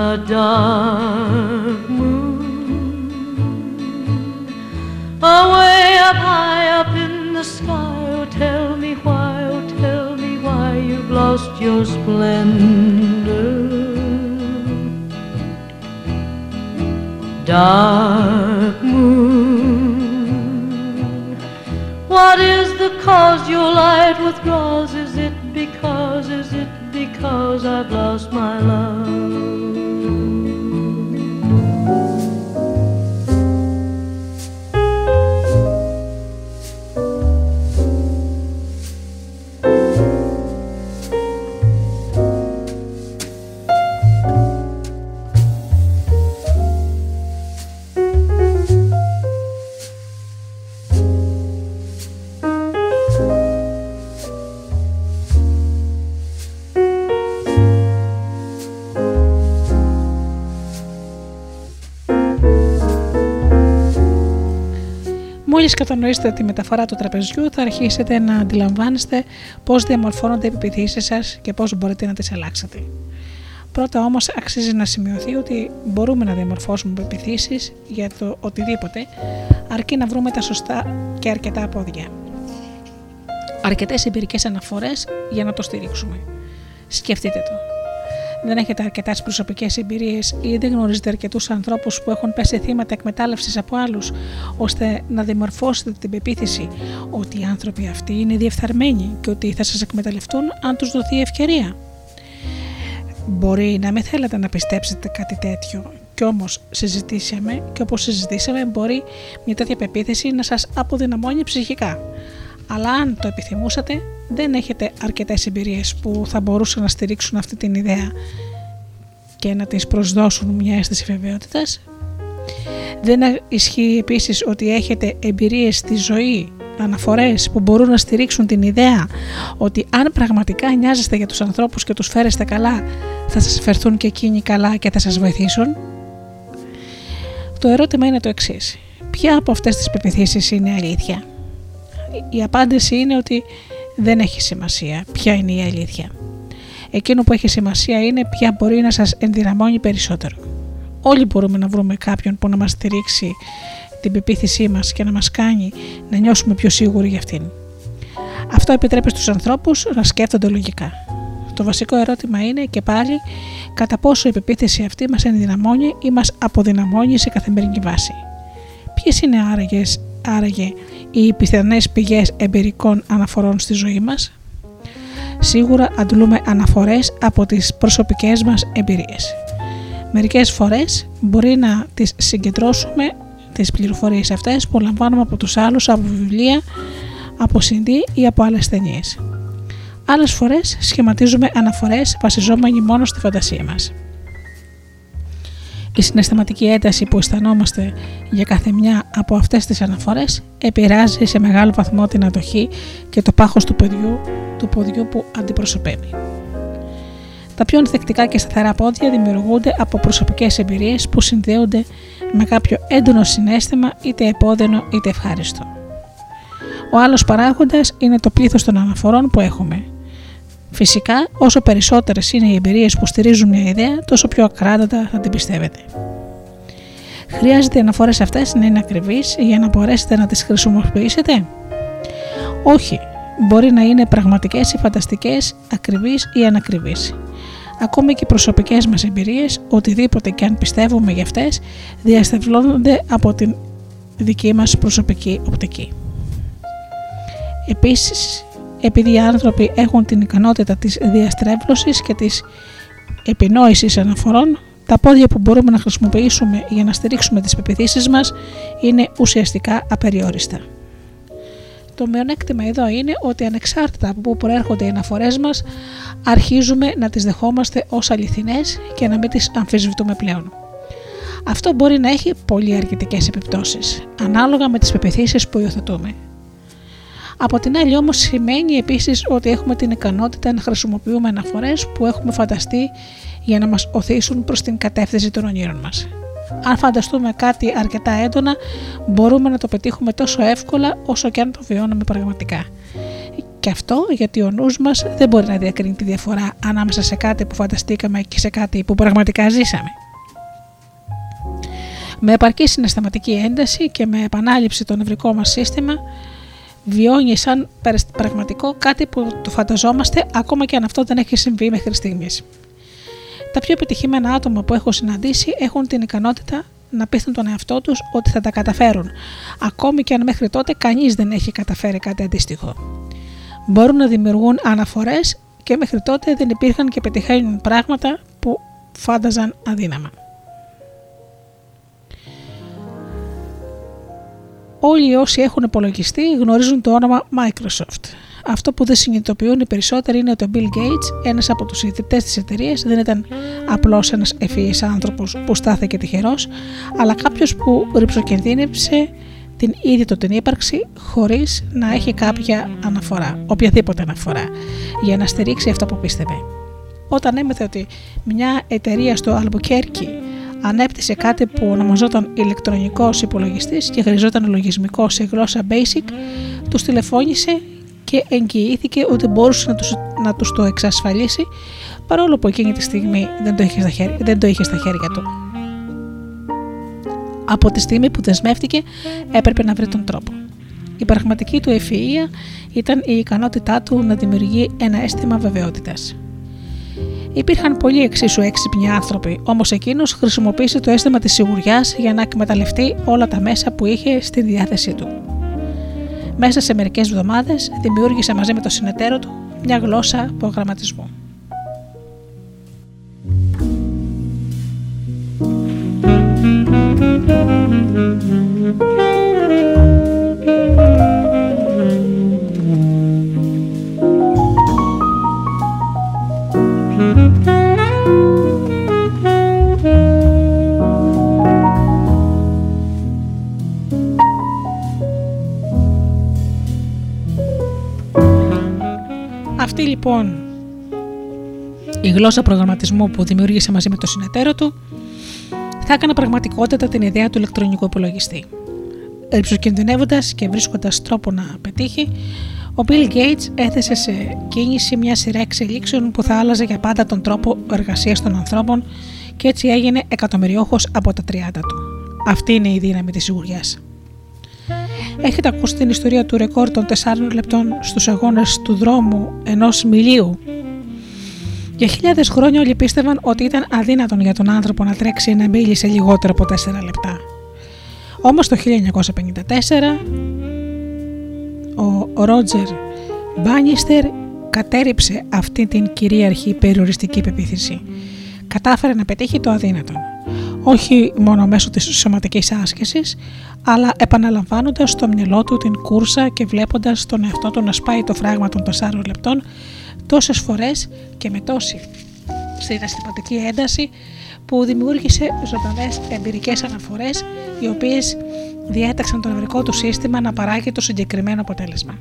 A dark moon away up high up in the sky. Oh, tell me why, oh, tell me why you've lost your splendor. Dark moon, what is the cause your light withdraws? Is it because, is it because I've lost my love? Μόλις κατανοήσετε τη μεταφορά του τραπεζιού θα αρχίσετε να αντιλαμβάνεστε πώς διαμορφώνονται οι επιπιθήσεις σας και πώς μπορείτε να τις αλλάξετε. Πρώτα όμως αξίζει να σημειωθεί ότι μπορούμε να διαμορφώσουμε επιθύσεις για το οτιδήποτε αρκεί να βρούμε τα σωστά και αρκετά πόδια. Αρκετές εμπειρικές αναφορές για να το στηρίξουμε. Σκεφτείτε το. Δεν έχετε αρκετές προσωπικές εμπειρίες ή δεν γνωρίζετε αρκετούς ανθρώπους που έχουν πέσει θύματα εκμετάλλευσης από άλλους, ώστε να δημορφώσετε την πεποίθηση ότι οι άνθρωποι αυτοί είναι διεφθαρμένοι και ότι θα σας εκμεταλλευτούν αν τους δοθεί ευκαιρία. Μπορεί να μην θέλετε να πιστέψετε κάτι τέτοιο, κι όμως συζητήσαμε και όπως συζητήσαμε, μπορεί μια τέτοια πεποίθηση να σας αποδυναμώνει ψυχικά. Αλλά αν το επιθυμούσατε, δεν έχετε αρκετές εμπειρίες που θα μπορούσαν να στηρίξουν αυτή την ιδέα και να τις προσδώσουν μια αίσθηση βεβαιότητας. Δεν ισχύει επίσης ότι έχετε εμπειρίες στη ζωή αναφορές που μπορούν να στηρίξουν την ιδέα ότι αν πραγματικά νοιάζεστε για τους ανθρώπους και τους φέρεστε καλά θα σας φερθούν και εκείνοι καλά και θα σας βοηθήσουν. Το ερώτημα είναι το εξής. Ποια από αυτές τις πεπιθήσεις είναι αλήθεια; Η απάντηση είναι ότι δεν έχει σημασία ποια είναι η αλήθεια. Εκείνο που έχει σημασία είναι ποια μπορεί να σας ενδυναμώνει περισσότερο. Όλοι μπορούμε να βρούμε κάποιον που να μας στηρίξει την πεποίθησή μας και να μας κάνει να νιώσουμε πιο σίγουροι για αυτήν. Αυτό επιτρέπει στους ανθρώπους να σκέφτονται λογικά. Το βασικό ερώτημα είναι και πάλι κατά πόσο η πεποίθηση αυτή μας ενδυναμώνει ή μας αποδυναμώνει σε καθημερινή βάση. Ποιες είναι άραγες, άραγε οι πιθανές πηγές εμπειρικών αναφορών στη ζωή μας. Σίγουρα αντλούμε αναφορές από τις προσωπικές μας εμπειρίες. Μερικές φορές μπορεί να τις συγκεντρώσουμε τις πληροφορίες αυτές που λαμβάνουμε από τους άλλους, από βιβλία, από CD ή από άλλες ταινίες. Άλλες φορές σχηματίζουμε αναφορές βασιζόμενοι μόνο στη φαντασία μας. Η συναισθηματική ένταση που αισθανόμαστε για κάθε μια από αυτές τις αναφορές επηρεάζει σε μεγάλο βαθμό την αντοχή και το πάχος του παιδιού, του ποδιού που αντιπροσωπεύει. Τα πιο ανθεκτικά και σταθερά πόδια δημιουργούνται από προσωπικές εμπειρίες που συνδέονται με κάποιο έντονο συνέστημα είτε επώδυνο είτε ευχάριστο. Ο άλλος παράγοντας είναι το πλήθος των αναφορών που έχουμε – Φυσικά, όσο περισσότερες είναι οι εμπειρίες που στηρίζουν μια ιδέα, τόσο πιο ακράδαντα θα την πιστεύετε. Χρειάζεται οι αναφορές αυτές να είναι ακριβείς για να μπορέσετε να τις χρησιμοποιήσετε; Όχι, μπορεί να είναι πραγματικές ή φανταστικές, ακριβείς ή ανακριβείς. Ακόμη και οι προσωπικές μας εμπειρίες, οτιδήποτε και αν πιστεύουμε για αυτές, διαστευλώνονται από την δική μας προσωπική οπτική. Επίσης, επειδή οι άνθρωποι έχουν την ικανότητα της διαστρέβλωσης και της επινόησης αναφορών, τα πόδια που μπορούμε να χρησιμοποιήσουμε για να στηρίξουμε τις πεπιθήσεις μας είναι ουσιαστικά απεριόριστα. Το μειονέκτημα εδώ είναι ότι ανεξάρτητα από πού προέρχονται οι αναφορές μας, αρχίζουμε να τις δεχόμαστε ως αληθινές και να μην τις αμφισβητούμε πλέον. Αυτό μπορεί να έχει πολύ αρκετικές επιπτώσεις, ανάλογα με τις πεπιθήσεις που υιοθετούμε. Από την άλλη όμως σημαίνει επίσης ότι έχουμε την ικανότητα να χρησιμοποιούμε αναφορές που έχουμε φανταστεί για να μας οθήσουν προς την κατεύθυνση των ονείρων μας. Αν φανταστούμε κάτι αρκετά έντονα, μπορούμε να το πετύχουμε τόσο εύκολα όσο και αν το βιώνουμε πραγματικά. Και αυτό γιατί ο νους μας δεν μπορεί να διακρίνει τη διαφορά ανάμεσα σε κάτι που φανταστήκαμε και σε κάτι που πραγματικά ζήσαμε. Με επαρκή συναισθηματική ένταση και με επανάληψη το νευρικό μας σύστημα, βιώνει σαν πραγματικό κάτι που το φανταζόμαστε ακόμα και αν αυτό δεν έχει συμβεί μέχρι στιγμής. Τα πιο επιτυχημένα άτομα που έχω συναντήσει έχουν την ικανότητα να πείθουν τον εαυτό τους ότι θα τα καταφέρουν, ακόμη και αν μέχρι τότε κανείς δεν έχει καταφέρει κάτι αντίστοιχο. Μπορούν να δημιουργούν αναφορές και μέχρι τότε δεν υπήρχαν και πετυχαίνουν πράγματα που φάνταζαν αδύναμα. Όλοι όσοι έχουν υπολογιστεί γνωρίζουν το όνομα Microsoft. Αυτό που δεν συνειδητοποιούν οι περισσότεροι είναι ότι ο Bill Gates, ένας από τους ιδρυτές της εταιρείας, δεν ήταν απλώς ένας ευφυής άνθρωπος που στάθηκε τυχερός, αλλά κάποιος που ρηψοκινδύνευσε την ίδια του την ύπαρξη χωρίς να έχει κάποια αναφορά, οποιαδήποτε αναφορά, για να στηρίξει αυτό που πίστευε. Όταν έμεθε ότι μια εταιρεία στο Albuquerque ανέπτυσε κάτι που ονομαζόταν ηλεκτρονικός υπολογιστής και χρειαζόταν λογισμικό σε γλώσσα basic, τους τηλεφώνησε και εγγυήθηκε ότι μπορούσε να τους, να τους το εξασφαλίσει παρόλο που εκείνη τη στιγμή δεν το είχε στα χέρια, δεν το είχε στα χέρια του. Από τη στιγμή που δεσμεύτηκε έπρεπε να βρει τον τρόπο. Η πραγματική του ευφυΐα ήταν η ικανότητά του να δημιουργεί ένα αίσθημα βεβαιότητας. Υπήρχαν πολλοί εξίσου έξυπνοι άνθρωποι, όμως εκείνος χρησιμοποίησε το αίσθημα της σιγουριάς για να εκμεταλλευτεί όλα τα μέσα που είχε στη διάθεσή του. Μέσα σε μερικές εβδομάδες δημιούργησε μαζί με το συνεταίρο του μια γλώσσα προγραμματισμού. Αυτή λοιπόν η γλώσσα προγραμματισμού που δημιούργησε μαζί με το συνεταίρο του θα έκανε πραγματικότητα την ιδέα του ηλεκτρονικού υπολογιστή. Ριψοκινδυνεύοντα και βρίσκοντας τρόπο να πετύχει, ο Bill Gates έθεσε σε κίνηση μια σειρά εξελίξεων που θα άλλαζε για πάντα τον τρόπο εργασίας των ανθρώπων και έτσι έγινε εκατομμυριούχος από τα 30 του. Αυτή είναι η δύναμη της σιγουριάς. Έχετε ακούσει την ιστορία του ρεκόρ των 4 λεπτών στους αγώνες του δρόμου ενός μιλίου; Για χιλιάδες χρόνια όλοι πίστευαν ότι ήταν αδύνατον για τον άνθρωπο να τρέξει ένα μίλι σε λιγότερο από 4 λεπτά. Όμως το 1954 ο Ρότζερ Μπάνιστερ κατέριψε αυτή την κυρίαρχη περιοριστική πεποίθηση. Κατάφερε να πετύχει το αδύνατον όχι μόνο μέσω της σωματικής άσκησης, αλλά επαναλαμβάνοντας στο μυαλό του την κούρσα και βλέποντας τον εαυτό του να σπάει το φράγμα των 4 λεπτών τόσες φορές και με τόση συναισθηματική ένταση που δημιούργησε ζωντανές εμπειρικές αναφορές οι οποίες διέταξαν το νευρικό του σύστημα να παράγει το συγκεκριμένο αποτέλεσμα.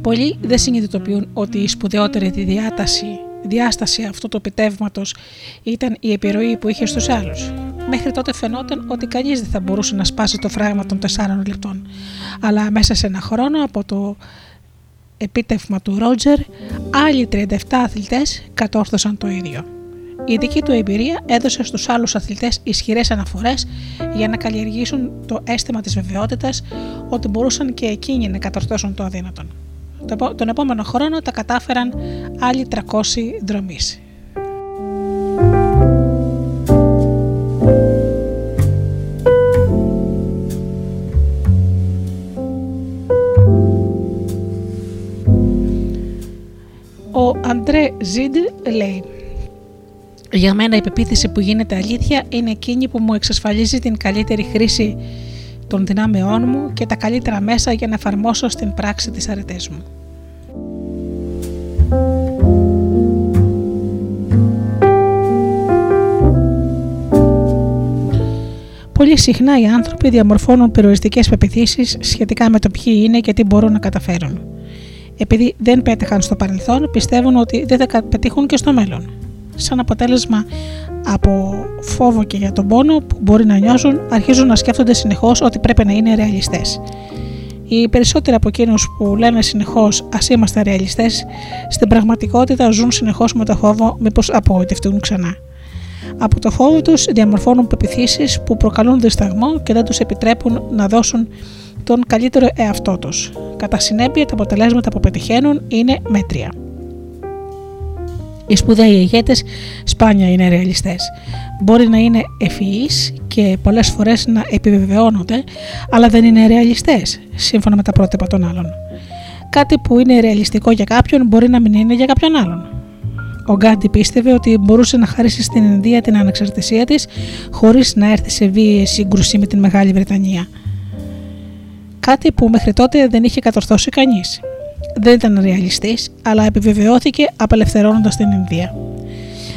Πολλοί δεν συνειδητοποιούν ότι η σπουδαιότερη διάταση διάσταση αυτού του επιτεύγματος ήταν η επιρροή που είχε στους άλλους. Μέχρι τότε φαινόταν ότι κανείς δεν θα μπορούσε να σπάσει το φράγμα των 4 λεπτών. Αλλά μέσα σε ένα χρόνο από το επίτευγμα του Ρότζερ, άλλοι 37 αθλητές κατόρθωσαν το ίδιο. Η δική του εμπειρία έδωσε στους άλλους αθλητές ισχυρές αναφορές για να καλλιεργήσουν το αίσθημα της βεβαιότητας ότι μπορούσαν και εκείνοι να κατορθώσουν το αδύνατον. Τον επόμενο χρόνο τα κατάφεραν άλλοι 300 δρομείς. Ο Αντρέ Ζιντ λέει «Για μένα η πεποίθηση που γίνεται αλήθεια είναι εκείνη που μου εξασφαλίζει την καλύτερη χρήση των δυνάμεών μου και τα καλύτερα μέσα για να εφαρμόσω στην πράξη τις αρετές μου. Πολύ συχνά οι άνθρωποι διαμορφώνουν περιοριστικές πεπιθήσεις σχετικά με το ποιοι είναι και τι μπορούν να καταφέρουν. Επειδή δεν πέτυχαν στο παρελθόν, πιστεύουν ότι δεν θα πετύχουν και στο μέλλον. Σαν αποτέλεσμα από φόβο και για τον πόνο που μπορεί να νιώσουν, αρχίζουν να σκέφτονται συνεχώς ότι πρέπει να είναι ρεαλιστές. Οι περισσότεροι από εκείνους που λένε συνεχώς Α είμαστε ρεαλιστές, στην πραγματικότητα ζουν συνεχώς με το φόβο μήπως απογοητευτούν ξανά. Από το φόβο τους διαμορφώνουν πεπιθήσεις που προκαλούν δισταγμό και δεν τους επιτρέπουν να δώσουν τον καλύτερο εαυτό τους. Κατά συνέπεια, τα αποτελέσματα που πετυχαίνουν είναι μέτρια. Οι σπουδαίοι ηγέτες σπάνια είναι ρεαλιστές. Μπορεί να είναι ευφυείς και πολλές φορές να επιβεβαιώνονται, αλλά δεν είναι ρεαλιστές σύμφωνα με τα πρότυπα των άλλων. Κάτι που είναι ρεαλιστικό για κάποιον μπορεί να μην είναι για κάποιον άλλον. Ο Γκάντι πίστευε ότι μπορούσε να χαρίσει στην Ινδία την ανεξαρτησία της χωρίς να έρθει σε βίαιη σύγκρουση με την Μεγάλη Βρετανία. Κάτι που μέχρι τότε δεν είχε κατορθώσει κανείς δεν ήταν ρεαλιστής, αλλά επιβεβαιώθηκε απελευθερώνοντας την Ινδία.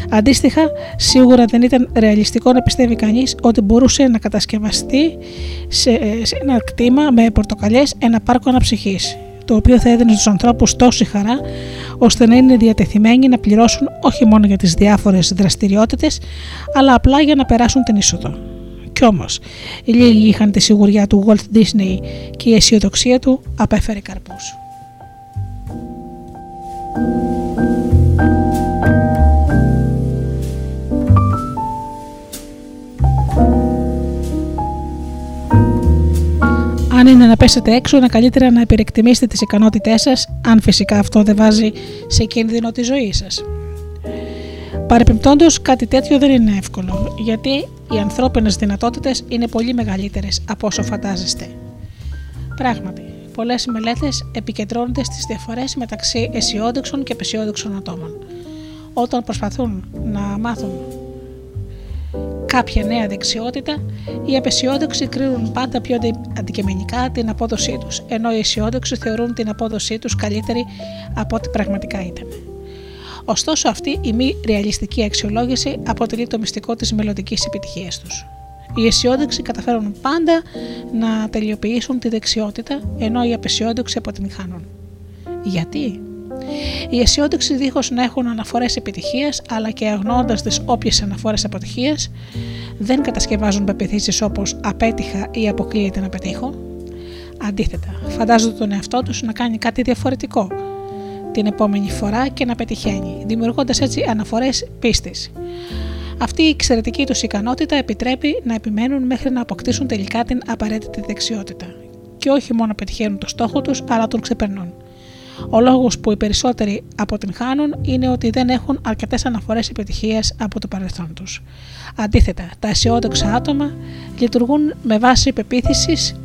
Αντίστοιχα, σίγουρα δεν ήταν ρεαλιστικό να πιστεύει κανείς ότι μπορούσε να κατασκευαστεί σε, ένα κτήμα με πορτοκαλιές ένα πάρκο αναψυχής, το οποίο θα έδινε στους ανθρώπους τόση χαρά, ώστε να είναι διατεθειμένοι να πληρώσουν όχι μόνο για τις διάφορες δραστηριότητες, αλλά απλά για να περάσουν την είσοδο. Κι όμως, οι λίγοι είχαν τη σιγουριά του Walt Disney και η αισιοδοξία του απέφερε καρπούς. Αν είναι να πέσετε έξω, είναι καλύτερα να υπερεκτιμήσετε τις ικανότητές σας, αν φυσικά αυτό δεν βάζει σε κίνδυνο τη ζωή σας. Παρεπιπτόντως, κάτι τέτοιο δεν είναι εύκολο, γιατί οι ανθρώπινες δυνατότητες είναι πολύ μεγαλύτερες από όσο φαντάζεστε. Πράγματι, πολλές μελέτες επικεντρώνονται στις διαφορές μεταξύ αισιόδοξων και απεσιόδοξων ατόμων. Όταν προσπαθούν να μάθουν κάποια νέα δεξιότητα, οι απεσιόδοξοι κρίνουν πάντα πιο αντικειμενικά την απόδοσή τους, ενώ οι αισιόδοξοι θεωρούν την απόδοσή τους καλύτερη από ό,τι πραγματικά ήταν. Ωστόσο, αυτή η μη ρεαλιστική αξιολόγηση αποτελεί το μυστικό της μελλοντικής επιτυχίας τους. Οι αισιόδοξοι καταφέρουν πάντα να τελειοποιήσουν τη δεξιότητα, ενώ οι απεσιόδοξοι αποτυγχάνουν. Γιατί; Οι αισιόδοξοι δίχως να έχουν αναφορές επιτυχίας, αλλά και αγνώντας τις όποιες αναφορές αποτυχίας, δεν κατασκευάζουν πεπιθήσεις όπως απέτυχα ή αποκλείεται να πετύχω. Αντίθετα, φαντάζονται τον εαυτό τους να κάνει κάτι διαφορετικό την επόμενη φορά και να πετυχαίνει, δημιουργώντας έτσι αναφορές πίστης. Αυτή η εξαιρετική τους ικανότητα επιτρέπει να επιμένουν μέχρι να αποκτήσουν τελικά την απαραίτητη δεξιότητα. Και όχι μόνο πετυχαίνουν το στόχο τους, αλλά τον ξεπερνούν. Ο λόγος που οι περισσότεροι αποτυγχάνουν είναι ότι δεν έχουν αρκετές αναφορές επιτυχία από το παρελθόν τους. Αντίθετα, τα αισιόδοξα άτομα λειτουργούν με βάση πεποίθησης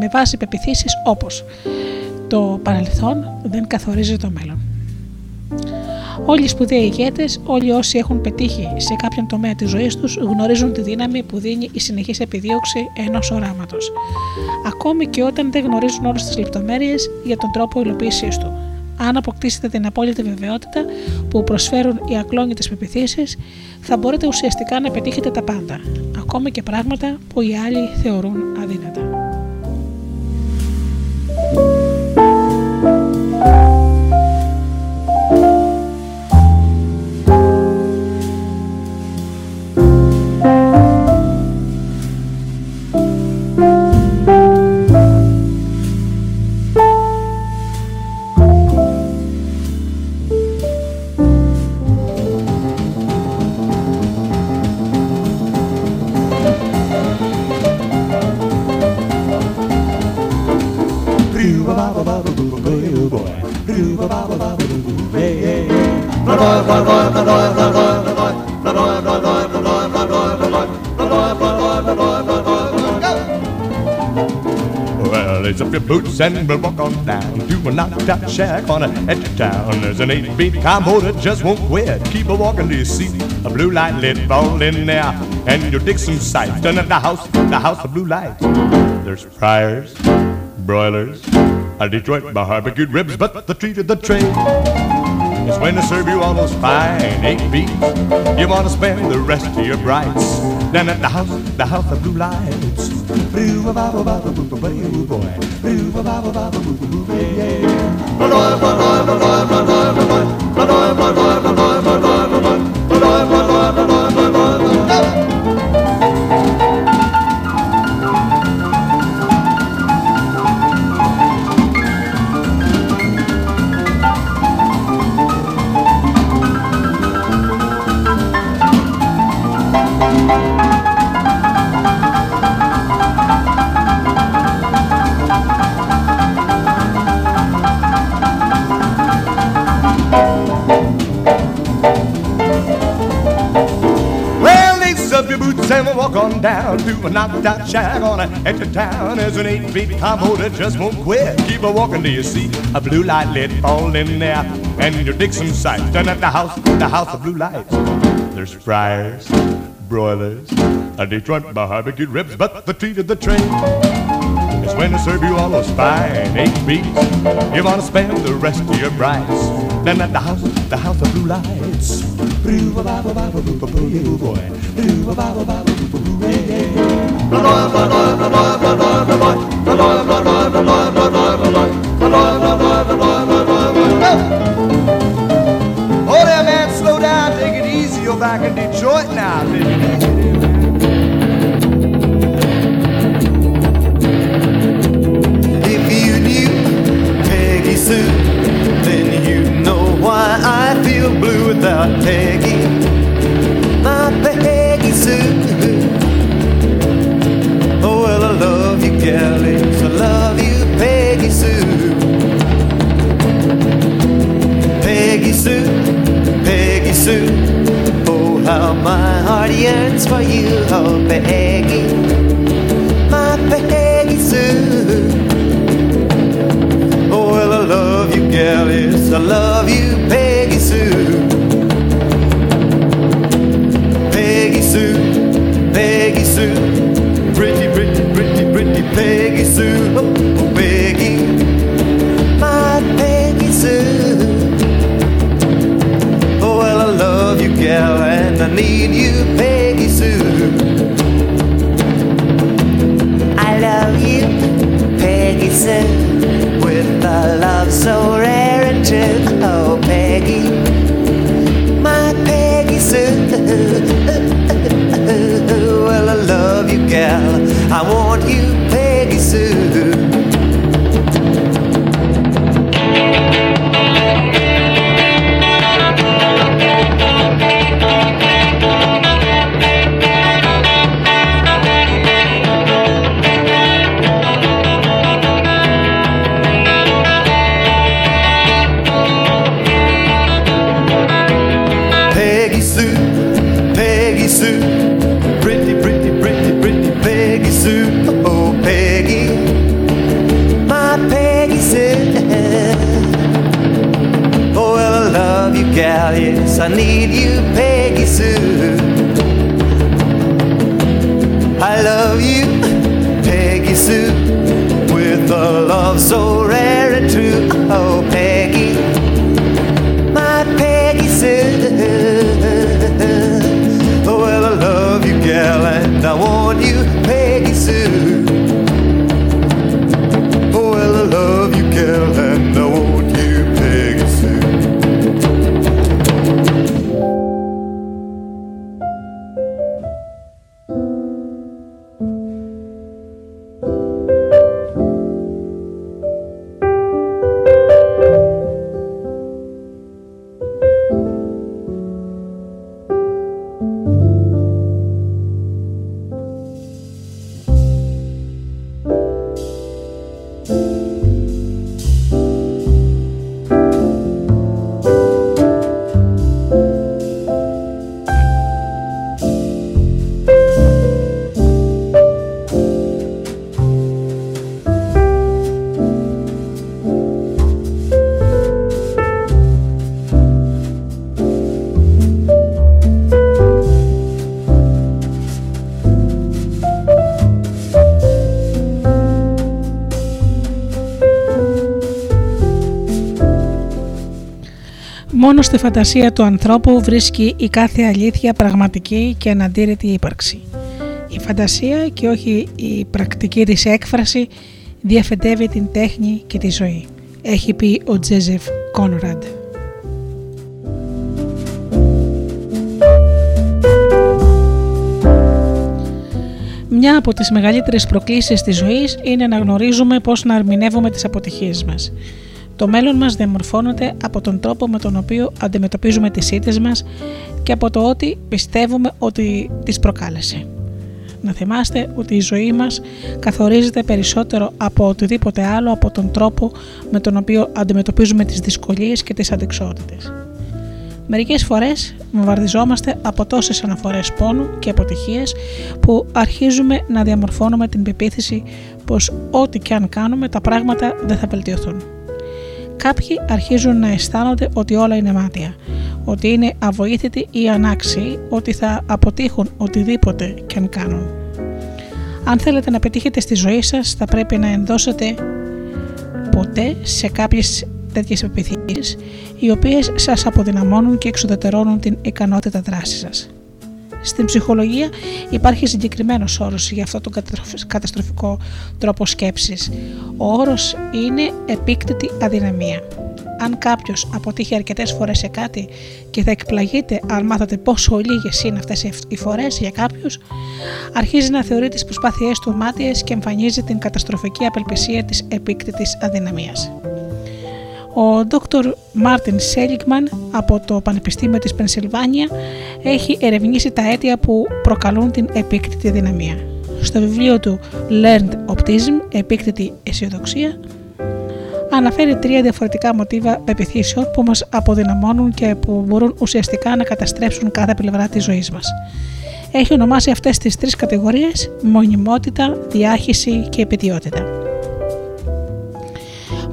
με βάση πεπιθήσεις όπως το παρελθόν δεν καθορίζει το μέλλον. Όλοι οι σπουδαίοι ηγέτες, όλοι όσοι έχουν πετύχει σε κάποιον τομέα της ζωής τους, γνωρίζουν τη δύναμη που δίνει η συνεχής επιδίωξη ενός οράματος. Ακόμη και όταν δεν γνωρίζουν όλες τις λεπτομέρειες για τον τρόπο υλοποίησής του. Αν αποκτήσετε την απόλυτη βεβαιότητα που προσφέρουν οι ακλόνητες πεπιθήσεις, θα μπορείτε ουσιαστικά να πετύχετε τα πάντα, ακόμη και πράγματα που οι άλλοι θεωρούν αδύνατα. And we'll walk on down to a knocked shack on a edge of town. There's an eight-beat combo that just won't quit. Keep a walking to you see a blue light lit fall in there, and your Dixon sight done at the house, the house of blue lights. There's fryers, broilers, a Detroit barbecued ribs, but the treat of the trade is when they serve you all those fine eight beats. You want to spend the rest of your brights down at the house, the house of blue lights ba ba ba ba ba boo ba boo boy. Boo ba ba ba ba ba boo boo boo yeah. Run away, run away, run away, run away, run away, run away, run away, run away, run away, run away. Down to a knocked out shack on a edge of town. There's an eight beat combo that just won't quit. Keep a walking till you see a blue light lit all in there. And your Dixon sight done at the house, the house of blue lights. There's fryers, broilers, a Detroit barbecue ribs, but the treat of the train is when they serve you all those fine eight beats. You wanna spend the rest of your price. Then at the house, the house of blue lights back in Detroit now, If you knew Peggy Sue, then you know why I feel blue without Peggy. My Peggy Sue. You. I love you, Peggy Sue. Peggy Sue, Peggy Sue. Oh, how my heart yearns for you, oh, Peggy. My Peggy Sue. Oh, well, I love you, gal, I love Sue. Oh, Peggy, my Peggy Sue. Oh, well, I love you, gal, and I need you, Peggy Sue. I love you, Peggy Sue, with a love so rare and true. Oh, Peggy, my Peggy Sue. Well, I love you, gal. I want you, Peggy places need you, Peggy Sue. I love you, Peggy Sue, with a love so στη φαντασία του ανθρώπου βρίσκει η κάθε αλήθεια πραγματική και αναντήρητη ύπαρξη. Η φαντασία και όχι η πρακτική της έκφραση διαφεντεύει την τέχνη και τη ζωή. Έχει πει ο Τζέζεφ Κόνραντ. Μια από τις μεγαλύτερες προκλήσεις της ζωής είναι να γνωρίζουμε πώς να ερμηνεύουμε τις αποτυχίες μας. Το μέλλον μας διαμορφώνεται από τον τρόπο με τον οποίο αντιμετωπίζουμε τις ήττες μας και από το ότι πιστεύουμε ότι τις προκάλεσε. Να θυμάστε ότι η ζωή μας καθορίζεται περισσότερο από οτιδήποτε άλλο από τον τρόπο με τον οποίο αντιμετωπίζουμε τις δυσκολίες και τις αντικσότητες. Μερικές φορές βομβαρδιζόμαστε από τόσες αναφορές πόνου και αποτυχίες που αρχίζουμε να διαμορφώνουμε την πεποίθηση πως ό,τι και αν κάνουμε τα πράγματα δεν θα βελτιωθούν. Κάποιοι αρχίζουν να αισθάνονται ότι όλα είναι μάτια, ότι είναι αβοήθητοι ή ανάξιοι, ότι θα αποτύχουν οτιδήποτε και αν κάνουν. Αν θέλετε να πετύχετε στη ζωή σας θα πρέπει να ενδώσετε ποτέ σε κάποιες τέτοιες επιθυμίες οι οποίες σας αποδυναμώνουν και εξουδετερώνουν την ικανότητα δράσης σας. Στην ψυχολογία υπάρχει συγκεκριμένος όρος για αυτό τον καταστροφικό τρόπο σκέψης. Ο όρος είναι επίκτητη αδυναμία. αν κάποιος αποτύχει αρκετές φορές σε κάτι και θα εκπλαγείτε αν μάθατε πόσο λίγες είναι αυτές οι φορές για κάποιους, αρχίζει να θεωρεί τις προσπάθειές του μάτιε και εμφανίζει την καταστροφική απελπισία της επίκτητης αδυναμίας. Ο Dr. Μάρτιν Σέλικμαν από το Πανεπιστήμιο της Πενσιλβάνια έχει ερευνήσει τα αίτια που προκαλούν την επίκτητη δυναμία. Στο βιβλίο του Learned Optimism, επίκτητη αισιοδοξία, αναφέρει τρία διαφορετικά μοτίβα πεπιθήσεων που μας αποδυναμώνουν και που μπορούν ουσιαστικά να καταστρέψουν κάθε πλευρά της ζωής μας. Έχει ονομάσει αυτές τις τρεις κατηγορίες μονιμότητα, διάχυση και επιτιότητα.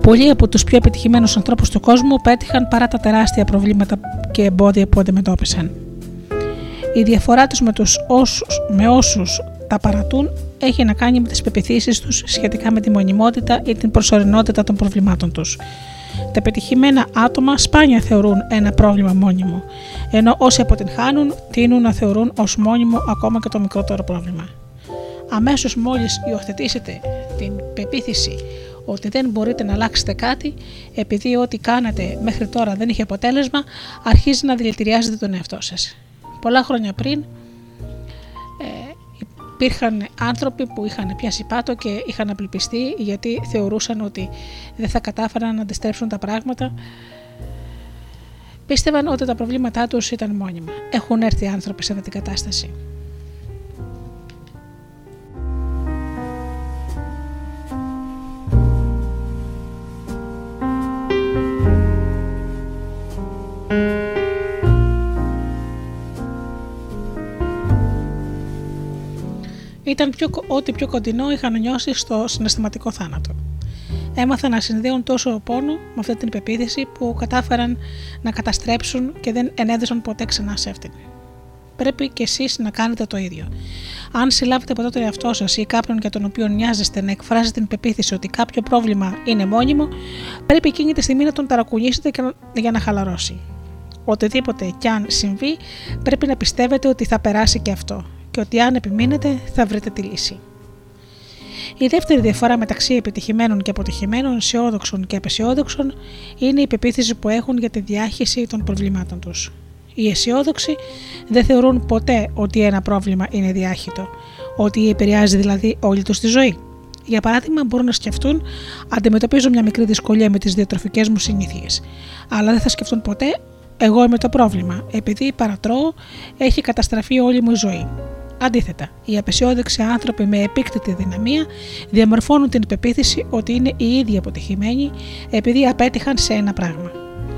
Πολλοί από τους πιο επιτυχημένους ανθρώπους του κόσμου πέτυχαν παρά τα τεράστια προβλήματα και εμπόδια που αντιμετώπισαν. Η διαφορά τους με, τους όσους, με όσους τα παρατούν έχει να κάνει με τις πεπιθήσεις τους σχετικά με τη μονιμότητα ή την προσωρινότητα των προβλημάτων τους. Τα πετυχημένα άτομα σπάνια θεωρούν ένα πρόβλημα μόνιμο, ενώ όσοι αποτυγχάνουν τείνουν να θεωρούν ως μόνιμο ακόμα και το μικρότερο πρόβλημα. Αμέσως μόλις υιοθετήσετε την πεποίθηση ότι δεν μπορείτε να αλλάξετε κάτι επειδή ό,τι κάνατε μέχρι τώρα δεν είχε αποτέλεσμα, αρχίζει να δηλητηριάζετε τον εαυτό σας. Πολλά χρόνια πριν ε, υπήρχαν άνθρωποι που είχαν πιάσει πάτο και είχαν απελπιστεί γιατί θεωρούσαν ότι δεν θα κατάφεραν να αντιστρέψουν τα πράγματα. Πίστευαν ότι τα προβλήματά τους ήταν μόνιμα. Έχουν έρθει άνθρωποι σε αυτή την κατάσταση. Ήταν πιο, ό,τι πιο κοντινό είχαν νιώσει στο συναισθηματικό θάνατο. Έμαθαν να συνδέουν τόσο πόνο με αυτή την πεποίθηση που κατάφεραν να καταστρέψουν και δεν ενέδωσαν ποτέ ξανά σε αυτήν. Πρέπει και εσείς να κάνετε το ίδιο. Αν συλλάβετε ποτέ τον εαυτό σας ή κάποιον για τον οποίο νοιάζεστε να εκφράζει την πεποίθηση ότι κάποιο πρόβλημα είναι μόνιμο, πρέπει εκείνη τη στιγμή να τον ταρακουνήσετε για να χαλαρώσει. Οτιδήποτε κι αν συμβεί, πρέπει να πιστεύετε ότι θα περάσει και αυτό και ότι αν επιμείνετε θα βρείτε τη λύση. Η δεύτερη διαφορά μεταξύ επιτυχημένων και αποτυχημένων, αισιόδοξων και απεσιόδοξων είναι η πεποίθηση που έχουν για τη διάχυση των προβλημάτων τους. Οι αισιόδοξοι δεν θεωρούν ποτέ ότι ένα πρόβλημα είναι διάχυτο, ότι επηρεάζει δηλαδή όλη τους τη ζωή. Για παράδειγμα, μπορούν να σκεφτούν: Αντιμετωπίζω μια μικρή δυσκολία με τις διατροφικές μου συνήθειες. Αλλά δεν θα σκεφτούν ποτέ: Εγώ είμαι το πρόβλημα, επειδή παρατρώω, έχει καταστραφεί όλη μου η ζωή. Αντίθετα, οι απεσιόδοξοι άνθρωποι με επίκτητη δυναμία διαμορφώνουν την πεποίθηση ότι είναι οι ίδιοι αποτυχημένοι επειδή απέτυχαν σε ένα πράγμα.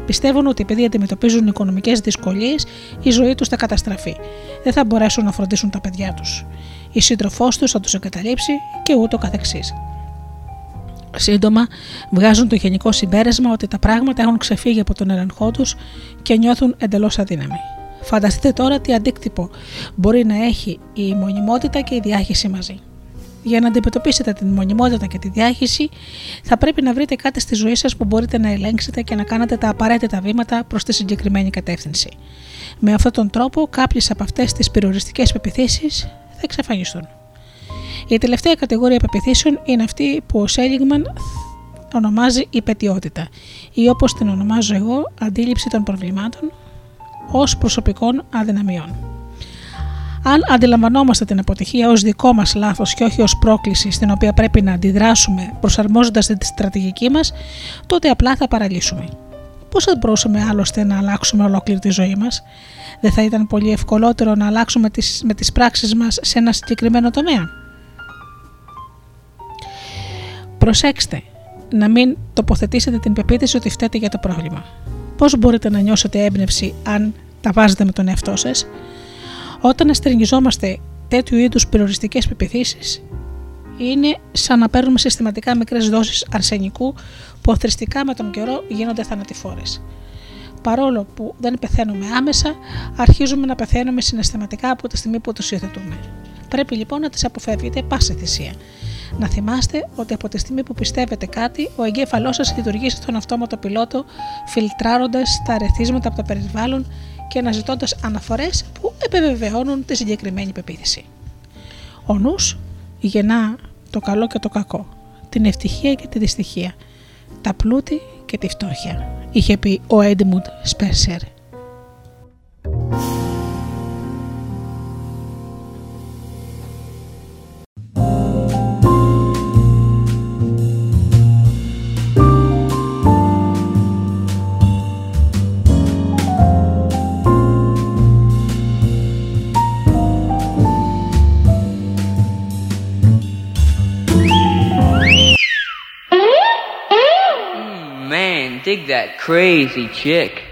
Πιστεύουν ότι επειδή αντιμετωπίζουν οικονομικές δυσκολίες, η ζωή τους θα καταστραφεί. Δεν θα μπορέσουν να φροντίσουν τα παιδιά τους. Η σύντροφός τους θα τους εγκαταλείψει και ούτω καθεξής. Σύντομα, βγάζουν το γενικό συμπέρασμα ότι τα πράγματα έχουν ξεφύγει από τον έλεγχό τους και νιώθουν εντελώς αδύναμοι. Φανταστείτε τώρα τι αντίκτυπο μπορεί να έχει η μονιμότητα και η διάχυση μαζί. Για να αντιμετωπίσετε την μονιμότητα και τη διάχυση, θα πρέπει να βρείτε κάτι στη ζωή σας που μπορείτε να ελέγξετε και να κάνετε τα απαραίτητα βήματα προς τη συγκεκριμένη κατεύθυνση. Με αυτόν τον τρόπο, κάποιες από αυτές τις περιοριστικές πεπιθήσεις θα εξαφανιστούν. Η τελευταία κατηγορία πεπιθήσεων είναι αυτή που ο Σέλιγμαν ονομάζει υπετιότητα ή όπως την ονομάζω εγώ αντίληψη των προβλημάτων ως προσωπικών αδυναμιών. Αν αντιλαμβανόμαστε την αποτυχία ως δικό μας λάθος και όχι ως πρόκληση στην οποία πρέπει να αντιδράσουμε προσαρμόζοντας τη στρατηγική μας, τότε απλά θα παραλύσουμε. Πώς θα μπορούσαμε άλλωστε να αλλάξουμε ολόκληρη τη ζωή μας, δεν θα ήταν πολύ ευκολότερο να αλλάξουμε τις, με τις πράξεις μας σε ένα συγκεκριμένο τομέα; Προσέξτε να μην τοποθετήσετε την πεποίθηση ότι φταίτε για το πρόβλημα. Πώς μπορείτε να νιώσετε έμπνευση αν τα βάζετε με τον εαυτό σας; Όταν αστερνιζόμαστε τέτοιου είδους περιοριστικές πεπιθήσεις, είναι σαν να παίρνουμε συστηματικά μικρές δόσεις αρσενικού που οθριστικά με τον καιρό γίνονται θανατηφόρες. Παρόλο που δεν πεθαίνουμε άμεσα, αρχίζουμε να πεθαίνουμε συναισθηματικά από τη στιγμή που τους υιοθετούμε. Πρέπει λοιπόν να τις αποφεύγετε πάση θυσία. Να θυμάστε ότι από τη στιγμή που πιστεύετε κάτι, ο εγκέφαλός σας λειτουργεί στον αυτόματο πιλότο, φιλτράροντας τα αρεθίσματα από το περιβάλλον και αναζητώντας αναφορές που επιβεβαιώνουν τη συγκεκριμένη πεποίθηση. Ο νους γεννά το καλό και το κακό, την ευτυχία και τη δυστυχία, τα πλούτη και τη φτώχεια. είχε πει ο Έντμουντ Σπέσερ. Dig that crazy chick.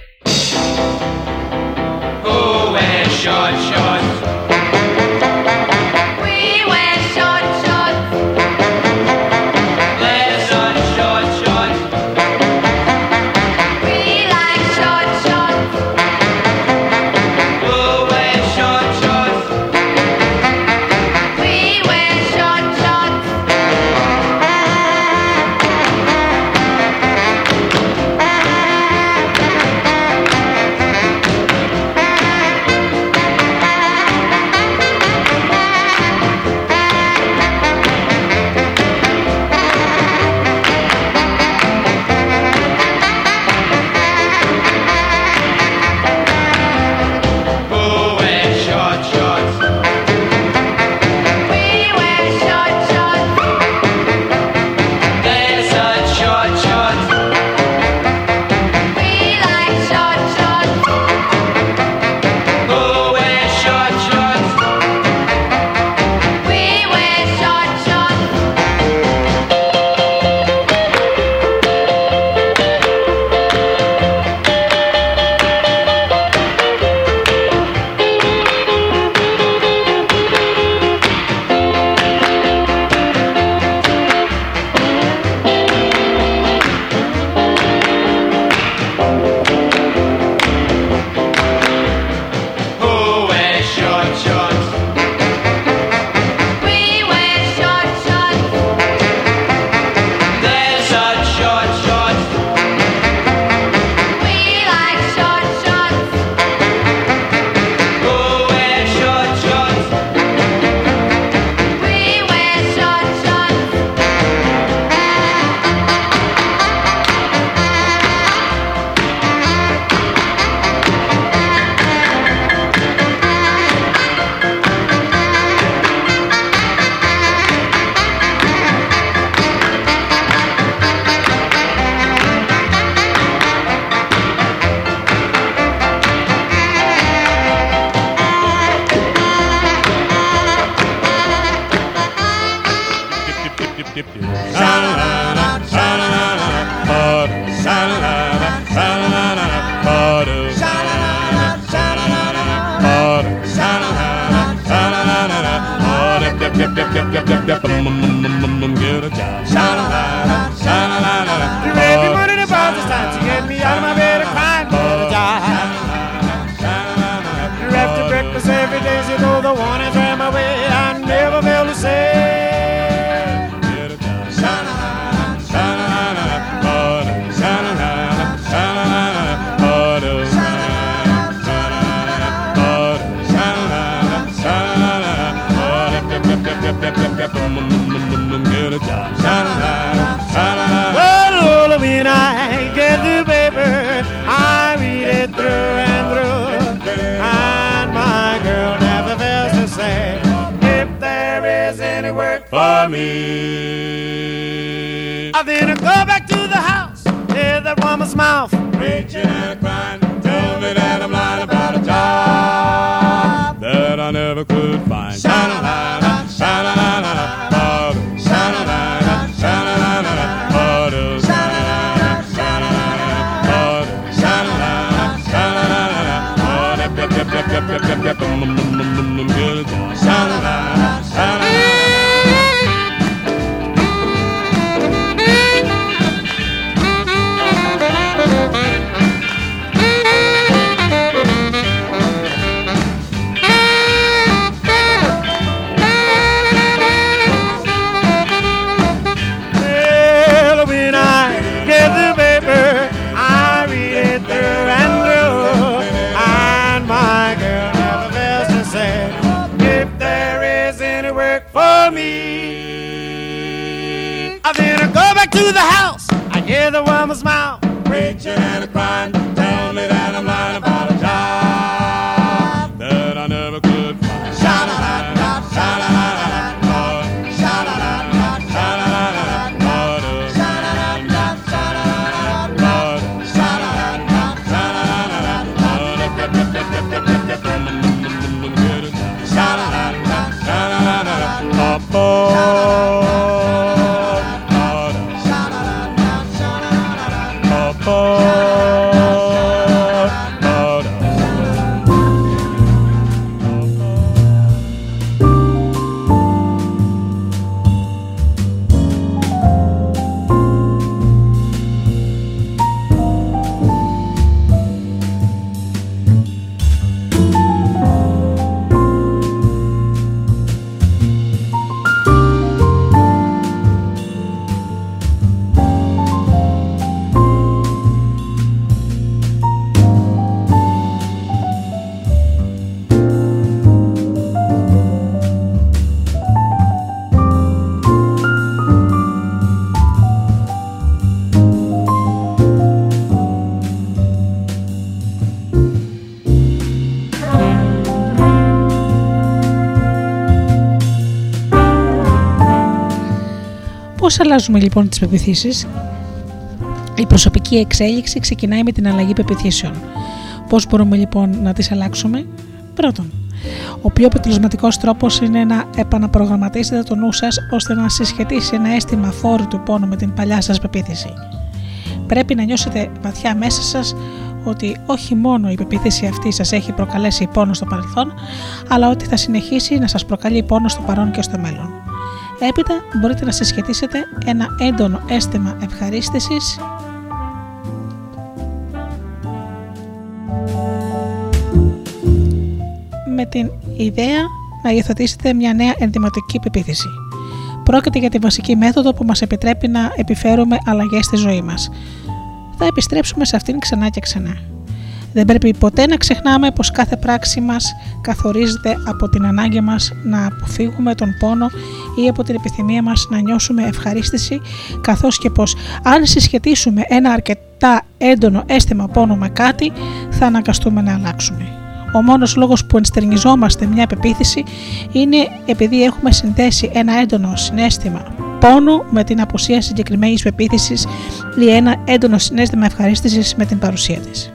Πώς αλλάζουμε λοιπόν τις πεπιθήσεις; Η προσωπική εξέλιξη ξεκινάει με την αλλαγή πεπιθήσεων. Πώς μπορούμε λοιπόν να τις αλλάξουμε; Πρώτον, ο πιο αποτελεσματικός τρόπος είναι να επαναπρογραμματίσετε το νου σας ώστε να συσχετίσει ένα αίσθημα φόρου του πόνου με την παλιά σας πεποίθηση. Πρέπει να νιώσετε βαθιά μέσα σας ότι όχι μόνο η πεποίθηση αυτή σας έχει προκαλέσει πόνο στο παρελθόν, αλλά ότι θα συνεχίσει να σας προκαλεί πόνο στο παρόν και στο μέλλον. Έπειτα μπορείτε να συσχετίσετε ένα έντονο αίσθημα ευχαρίστησης με την ιδέα να υιοθετήσετε μια νέα ενδυματική πεποίθηση. Πρόκειται για τη βασική μέθοδο που μας επιτρέπει να επιφέρουμε αλλαγές στη ζωή μας. Θα επιστρέψουμε σε αυτήν ξανά και ξανά. Δεν πρέπει ποτέ να ξεχνάμε πως κάθε πράξη μας καθορίζεται από την ανάγκη μας να αποφύγουμε τον πόνο ή από την επιθυμία μας να νιώσουμε ευχαρίστηση καθώς και πως αν συσχετίσουμε ένα αρκετά έντονο αίσθημα πόνο με κάτι θα αναγκαστούμε να αλλάξουμε. Ο μόνος λόγος που ενστερνιζόμαστε μια πεποίθηση είναι επειδή έχουμε συνδέσει ένα έντονο συνέστημα πόνου με την απουσία συγκεκριμένης πεποίθησης ή ένα έντονο συνέστημα ευχαρίστησης με την παρουσία της.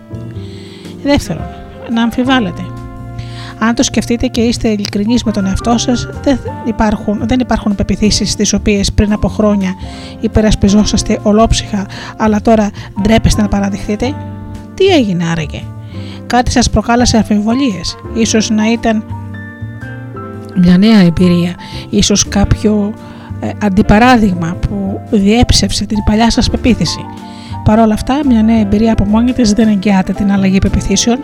Δεύτερον, να αμφιβάλλετε. Αν το σκεφτείτε και είστε ειλικρινείς με τον εαυτό σας, δεν υπάρχουν, δεν υπάρχουν πεπιθήσεις τις οποίες πριν από χρόνια υπερασπιζόσαστε ολόψυχα, αλλά τώρα ντρέπεστε να παραδεχτείτε. Τι έγινε άραγε, κάτι σας προκάλεσε αμφιβολίες, ίσως να ήταν μια νέα εμπειρία, ίσως κάποιο ε, αντιπαράδειγμα που διέψευσε την παλιά σας πεποίθηση. Παρ' όλα αυτά, μια νέα εμπειρία από μόνη της δεν εγγυάται την αλλαγή πεπιθήσεων.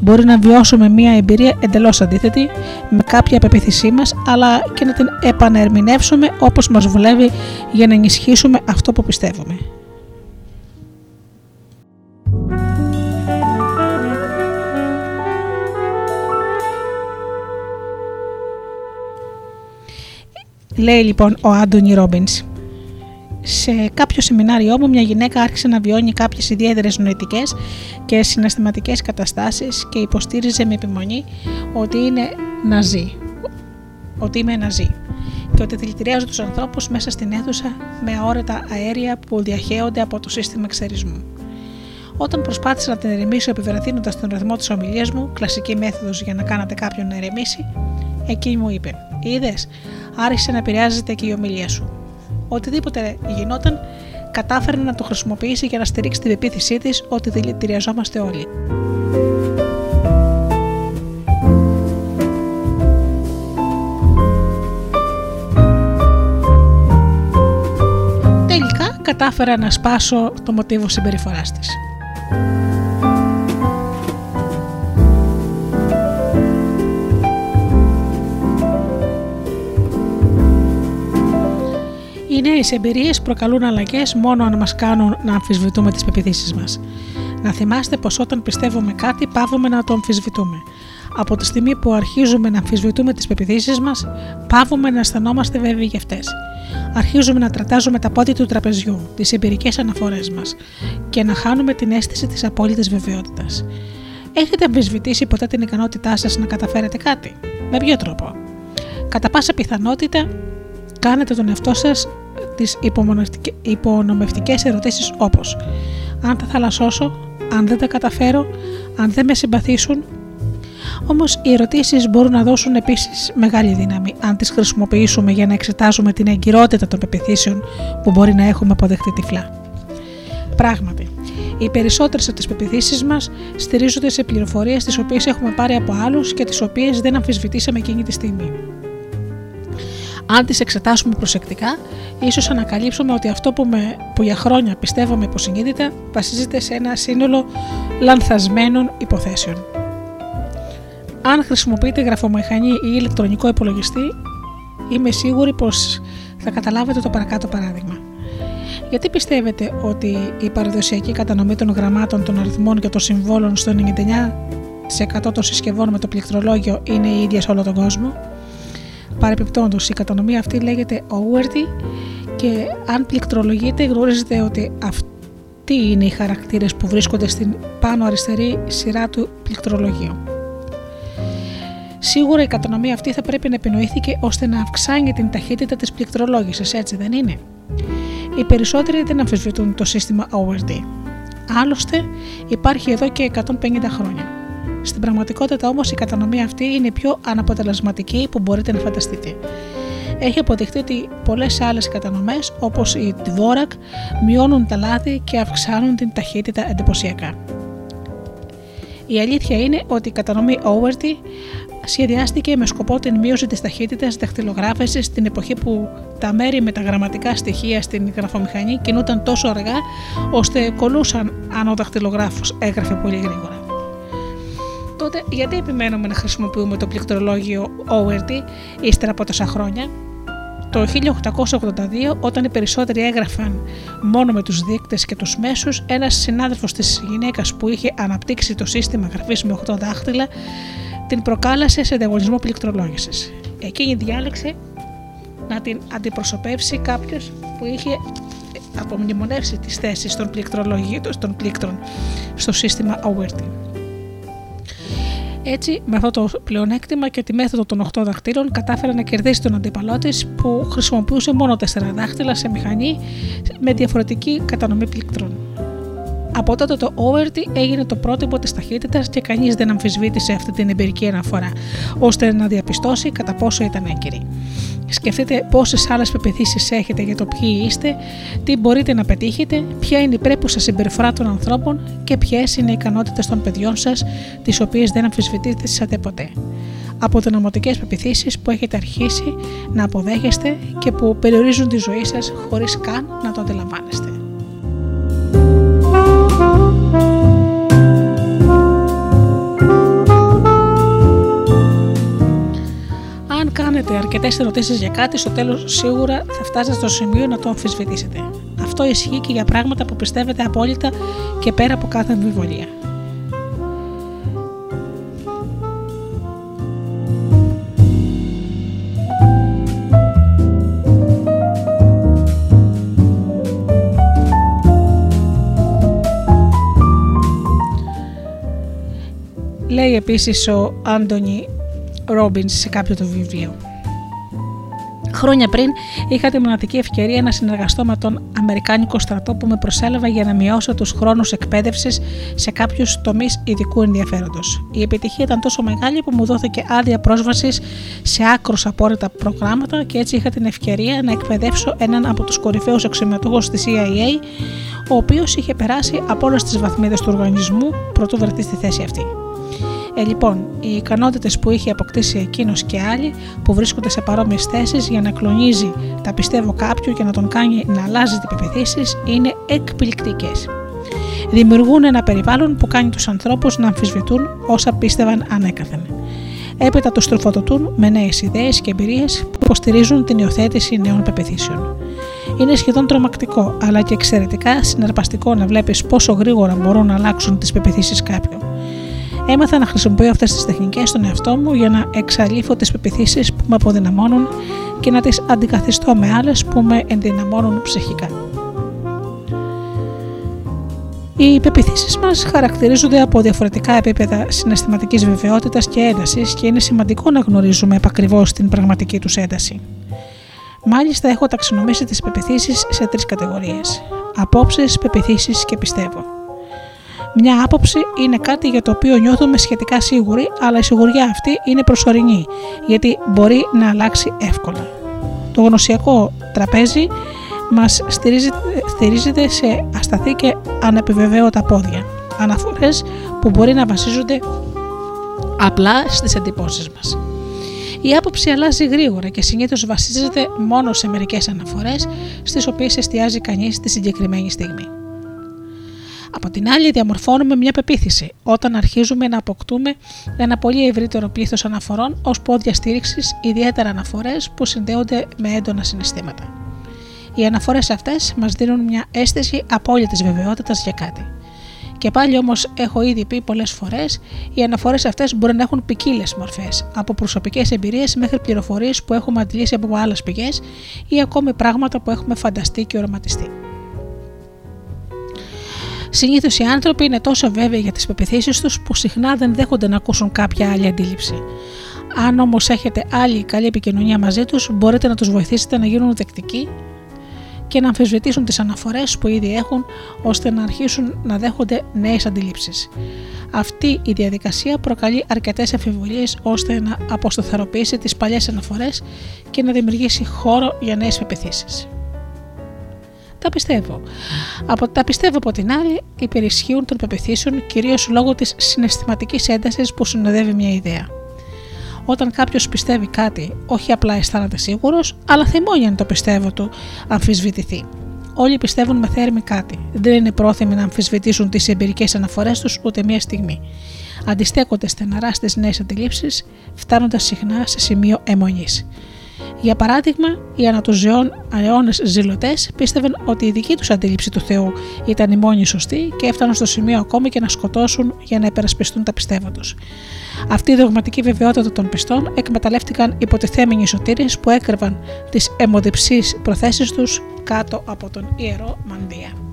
Μπορεί να βιώσουμε μια εμπειρία εντελώς αντίθετη με κάποια πεποίθησή μας, αλλά και να την επανερμηνεύσουμε όπως μας βουλεύει για να ενισχύσουμε αυτό που πιστεύουμε. Λέει λοιπόν ο Άντωνι Ρόμπινς σε κάποιο σεμινάριό μου μια γυναίκα άρχισε να βιώνει κάποιες ιδιαίτερες νοητικές και συναισθηματικές καταστάσεις και υποστήριζε με επιμονή ότι είναι ναζί, ότι είμαι ναζί. Και ότι δηλητηριάζω τους ανθρώπους μέσα στην αίθουσα με αόρετα αέρια που διαχέονται από το σύστημα εξαιρισμού. Όταν προσπάθησα να την ερεμήσω επιβραδύνοντας τον ρυθμό της ομιλίας μου, κλασική μέθοδος για να κάνετε κάποιον να ερεμήσει, εκεί μου είπε: Είδες, άρχισε να επηρεάζεται και η ομιλία σου οτιδήποτε γινόταν, κατάφερε να το χρησιμοποιήσει για να στηρίξει την πεποίθησή της ότι δηλητηριαζόμαστε όλοι. Τελικά κατάφερα να σπάσω το μοτίβο συμπεριφοράς της. Οι νέες εμπειρίες προκαλούν αλλαγές μόνο αν μας κάνουν να αμφισβητούμε τις πεπιθήσεις μας. Να θυμάστε πως όταν πιστεύουμε κάτι, πάβουμε να το αμφισβητούμε. Από τη στιγμή που αρχίζουμε να αμφισβητούμε τις πεπιθήσεις μας, πάβουμε να αισθανόμαστε βέβαιοι για αυτές. Αρχίζουμε να τρατάζουμε τα πόδια του τραπεζιού, τις εμπειρικές αναφορές μας και να χάνουμε την αίσθηση της απόλυτης βεβαιότητας. Έχετε αμφισβητήσει ποτέ την ικανότητά σας να καταφέρετε κάτι, με ποιο τρόπο; Κατά πάσα πιθανότητα, κάνετε τον εαυτό σας τις υπονομευτικές ερωτήσεις όπως αν τα θαλασσώσω, αν δεν τα καταφέρω, αν δεν με συμπαθήσουν. Όμως οι ερωτήσεις μπορούν να δώσουν επίσης μεγάλη δύναμη αν τις χρησιμοποιήσουμε για να εξετάσουμε την εγκυρότητα των πεπιθήσεων που μπορεί να έχουμε αποδεχτεί τυφλά. Πράγματι, Οι περισσότερες από τις πεπιθήσεις μας στηρίζονται σε πληροφορίες τις οποίες έχουμε πάρει από άλλους και τις οποίες δεν αμφισβητήσαμε εκείνη τη στιγμή. Αν τις εξετάσουμε προσεκτικά, ίσως ανακαλύψουμε ότι αυτό που, με, που για χρόνια πιστεύαμε υποσυνείδητα βασίζεται σε ένα σύνολο λανθασμένων υποθέσεων. Αν χρησιμοποιείτε γραφομηχανή ή ηλεκτρονικό υπολογιστή, είμαι σίγουρη πως θα καταλάβετε το παρακάτω παράδειγμα. Γιατί πιστεύετε ότι η παραδοσιακή κατανομή των γραμμάτων, των αριθμών και των συμβόλων στο 99% των συσκευών με το πληκτρολόγιο είναι η ίδια σε όλο τον κόσμο; Παρεπιπτόντως, η κατανομή αυτή λέγεται OWRD και αν πληκτρολογείτε γνωρίζετε ότι αυτοί είναι οι χαρακτήρες που βρίσκονται στην πάνω αριστερή σειρά του πληκτρολογίου. Σίγουρα η κατανομή αυτή θα πρέπει να επινοήθηκε ώστε να αυξάνει την ταχύτητα της πληκτρολόγησης, έτσι δεν είναι; Οι περισσότεροι δεν αμφισβητούν το σύστημα ORD. Άλλωστε υπάρχει εδώ και 150 χρόνια. Στην πραγματικότητα όμως η κατανομή αυτή είναι πιο αναποτελεσματική που μπορείτε να φανταστείτε. Έχει αποδειχθεί ότι πολλές άλλες κατανομές όπως η Dvorak μειώνουν τα λάθη και αυξάνουν την ταχύτητα εντυπωσιακά. Η αλήθεια είναι ότι η κατανομή ORD σχεδιάστηκε με σκοπό την μείωση της ταχύτητας δαχτυλογράφησης στην εποχή που τα μέρη με τα γραμματικά στοιχεία στην γραφομηχανή κινούνταν τόσο αργά ώστε κολούσαν αν ο δαχτυλογράφος έγραφε πολύ γρήγορα. Τότε γιατί επιμένουμε να χρησιμοποιούμε το πληκτρολόγιο ORD ύστερα από τόσα χρόνια; Το 1882, όταν οι περισσότεροι έγραφαν μόνο με τους δείκτες και τους μέσους, ένας συνάδελφος της γυναίκας που είχε αναπτύξει το σύστημα γραφής με 8 δάχτυλα την προκάλεσε σε διαγωνισμό πληκτρολόγησης. Εκείνη διάλεξε να την αντιπροσωπεύσει κάποιος που είχε απομνημονεύσει τις θέσεις των, των πλήκτρων στο σύστημα OWRT. Έτσι, με αυτό το πλεονέκτημα και τη μέθοδο των 8 δαχτύλων, κατάφερε να κερδίσει τον αντίπαλό της που χρησιμοποιούσε μόνο 4 δάχτυλα σε μηχανή με διαφορετική κατανομή πλήκτρων. Από τότε το ORT έγινε το πρότυπο της ταχύτητας και κανείς δεν αμφισβήτησε αυτή την εμπειρική αναφορά, ώστε να διαπιστώσει κατά πόσο ήταν έγκυρη. Σκεφτείτε πόσες άλλες πεπιθήσεις έχετε για το ποιοι είστε, τι μπορείτε να πετύχετε, ποια είναι η πρέπουσα συμπεριφορά των ανθρώπων και ποιες είναι οι ικανότητες των παιδιών σας, τις οποίες δεν αμφισβητήσατε ποτέ. Αποδυναμωτικές πεπιθήσεις που έχετε αρχίσει να αποδέχεστε και που περιορίζουν τη ζωή σας χωρίς καν να το αντιλαμβάνεστε. Αν κάνετε αρκετές ερωτήσεις για κάτι, στο τέλος σίγουρα θα φτάσετε στο σημείο να το αμφισβητήσετε. Αυτό ισχύει και για πράγματα που πιστεύετε απόλυτα και πέρα από κάθε αμφιβολία. λέει επίσης ο Άντωνι Ρόμπινς σε κάποιο το βιβλίο. Χρόνια πριν είχα τη μοναδική ευκαιρία να συνεργαστώ με τον Αμερικάνικο στρατό που με προσέλαβα για να μειώσω τους χρόνους εκπαίδευσης σε κάποιους τομείς ειδικού ενδιαφέροντος. Η επιτυχία ήταν τόσο μεγάλη που μου δόθηκε άδεια πρόσβασης σε άκρος απόρριτα προγράμματα και έτσι είχα την ευκαιρία να εκπαιδεύσω έναν από τους κορυφαίους αξιωματούχους της CIA, ο οποίος είχε περάσει από όλες τις βαθμίδες του οργανισμού προτού βρεθεί στη θέση αυτή. Ε, λοιπόν, οι ικανότητες που είχε αποκτήσει εκείνος και άλλοι που βρίσκονται σε παρόμοιες θέσεις για να κλονίζει τα πιστεύω κάποιου και να τον κάνει να αλλάζει τι πεπιθήσει είναι εκπληκτικές. Δημιουργούν ένα περιβάλλον που κάνει τους ανθρώπους να αμφισβητούν όσα πίστευαν ανέκαθεν. Έπειτα τους τροφοδοτούν με νέες ιδέες και εμπειρίες που υποστηρίζουν την υιοθέτηση νέων πεπιθήσεων. Είναι σχεδόν τρομακτικό, αλλά και εξαιρετικά συναρπαστικό να βλέπεις πόσο γρήγορα μπορούν να αλλάξουν τις πεπιθήσεις κάποιου. Έμαθα να χρησιμοποιώ αυτές τις τεχνικές στον εαυτό μου για να εξαλείφω τις πεπιθήσεις που με αποδυναμώνουν και να τις αντικαθιστώ με άλλες που με ενδυναμώνουν ψυχικά. Οι πεπιθήσεις μας χαρακτηρίζονται από διαφορετικά επίπεδα συναισθηματικής βεβαιότητας και έντασης και είναι σημαντικό να γνωρίζουμε επακριβώς την πραγματική τους ένταση. Μάλιστα, έχω ταξινομήσει τις πεπιθήσεις σε τρεις κατηγορίες: απόψεις, πεπιθήσεις και πιστεύω. Μια άποψη είναι κάτι για το οποίο νιώθουμε σχετικά σίγουροι, αλλά η σιγουριά αυτή είναι προσωρινή, γιατί μπορεί να αλλάξει εύκολα. Το γνωσιακό τραπέζι μας στηρίζεται, στηρίζεται σε ασταθή και ανεπιβεβαίωτα πόδια. Αναφορές που μπορεί να βασίζονται απλά στις εντυπώσεις μας. Η άποψη αλλάζει γρήγορα και συνήθως βασίζεται μόνο σε μερικές αναφορές, στις οποίες εστιάζει κανείς τη συγκεκριμένη στιγμή. Από την άλλη, διαμορφώνουμε μια πεποίθηση όταν αρχίζουμε να αποκτούμε ένα πολύ ευρύτερο πλήθος αναφορών ως πόδια στήριξης, ιδιαίτερα αναφορές που συνδέονται με έντονα συναισθήματα. Οι αναφορές αυτές μας δίνουν μια αίσθηση απόλυτης βεβαιότητας για κάτι. Και πάλι όμως έχω ήδη πει πολλές φορές, οι αναφορές αυτές μπορεί να έχουν ποικίλες μορφές, από προσωπικές εμπειρίες μέχρι πληροφορίες που έχουμε αντλήσει από άλλες πηγές ή ακόμη πράγματα που έχουμε φανταστεί και οραματιστεί. Συνήθως οι άνθρωποι είναι τόσο βέβαιοι για τις πεπιθήσεις τους που συχνά δεν δέχονται να ακούσουν κάποια άλλη αντίληψη. Αν όμως έχετε άλλη καλή επικοινωνία μαζί τους, μπορείτε να τους βοηθήσετε να γίνουν δεκτικοί και να αμφισβητήσουν τις αναφορές που ήδη έχουν ώστε να αρχίσουν να δέχονται νέες αντιλήψεις. Αυτή η διαδικασία προκαλεί αρκετές αφιβολίες ώστε να αποστοθεροποιήσει τις παλιές αναφορές και να δημιουργήσει χώρο για νέες πεπιθήσεις. Τα πιστεύω. Από, τα πιστεύω από την άλλη υπερισχύουν των πεπιθήσεων κυρίως λόγω της συναισθηματικής έντασης που συνοδεύει μια ιδέα. Όταν κάποιος πιστεύει κάτι, όχι απλά αισθάνεται σίγουρος, αλλά θυμώνει αν το πιστεύω του αμφισβητηθεί. Όλοι πιστεύουν με θέρμη κάτι. Δεν είναι πρόθυμοι να αμφισβητήσουν τις εμπειρικές αναφορές τους ούτε μία στιγμή. Αντιστέκονται στεναρά στις νέες αντιλήψεις, φτάνοντας συχνά σε σημείο αιμονής. Για παράδειγμα, οι ανατοζεών αιώνες ζηλωτές πίστευαν ότι η δική τους αντίληψη του Θεού ήταν η μόνη σωστή και έφταναν στο σημείο ακόμη και να σκοτώσουν για να υπερασπιστούν τα πιστεύω Αυτή η δογματική βεβαιότητα των πιστών εκμεταλλεύτηκαν υποτιθέμενοι σωτήρες που έκρυβαν τις αιμοδιψεί προθέσεις τους κάτω από τον ιερό μανδύα.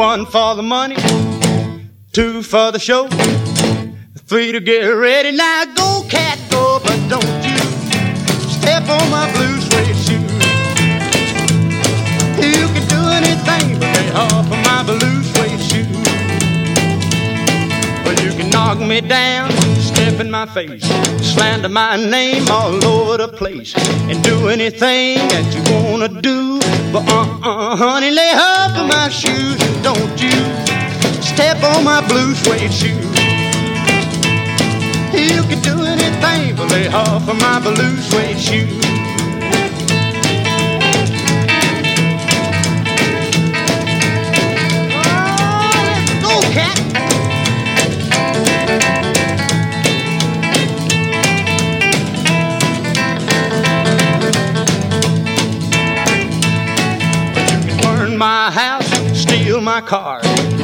One for the money, two for the show, three to get ready. Now go, cat, go, but don't you step on my blue suede shoe. You can do anything but off of my blue suede shoe. Well, you can knock me down, step in my face, slander my name all over the place, and do anything that you wanna do. But uh-uh, honey, lay off of my shoes and don't you step on my blue suede shoe. You can do anything but lay off of my blue suede shoe. My car,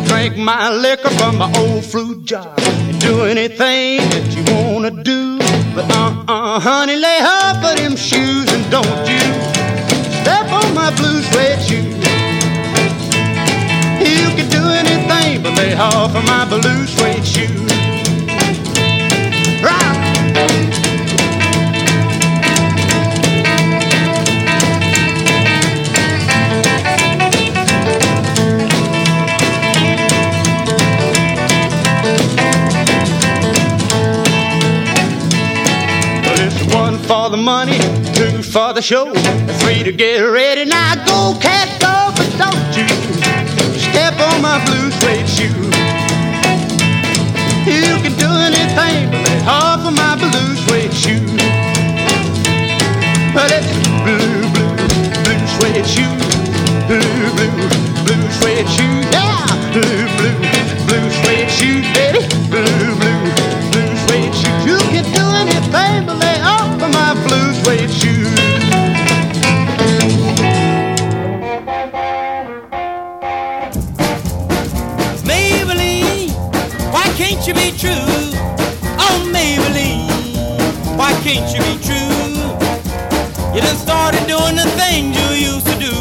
drink my liquor from my old fruit jar, and do anything that you wanna do. But uh-uh, honey, lay off of them shoes and don't you step on my blue suede shoes. You can do anything but lay off of my blue suede shoes. For the money, two for the show. Three to get ready. Now go, cat, go, but don't you step on my blue suede shoe. You can do anything but let off of my blue suede shoe. But it's blue, true? Oh, Maybelline, why can't you be true? You done started doing the things you used to do.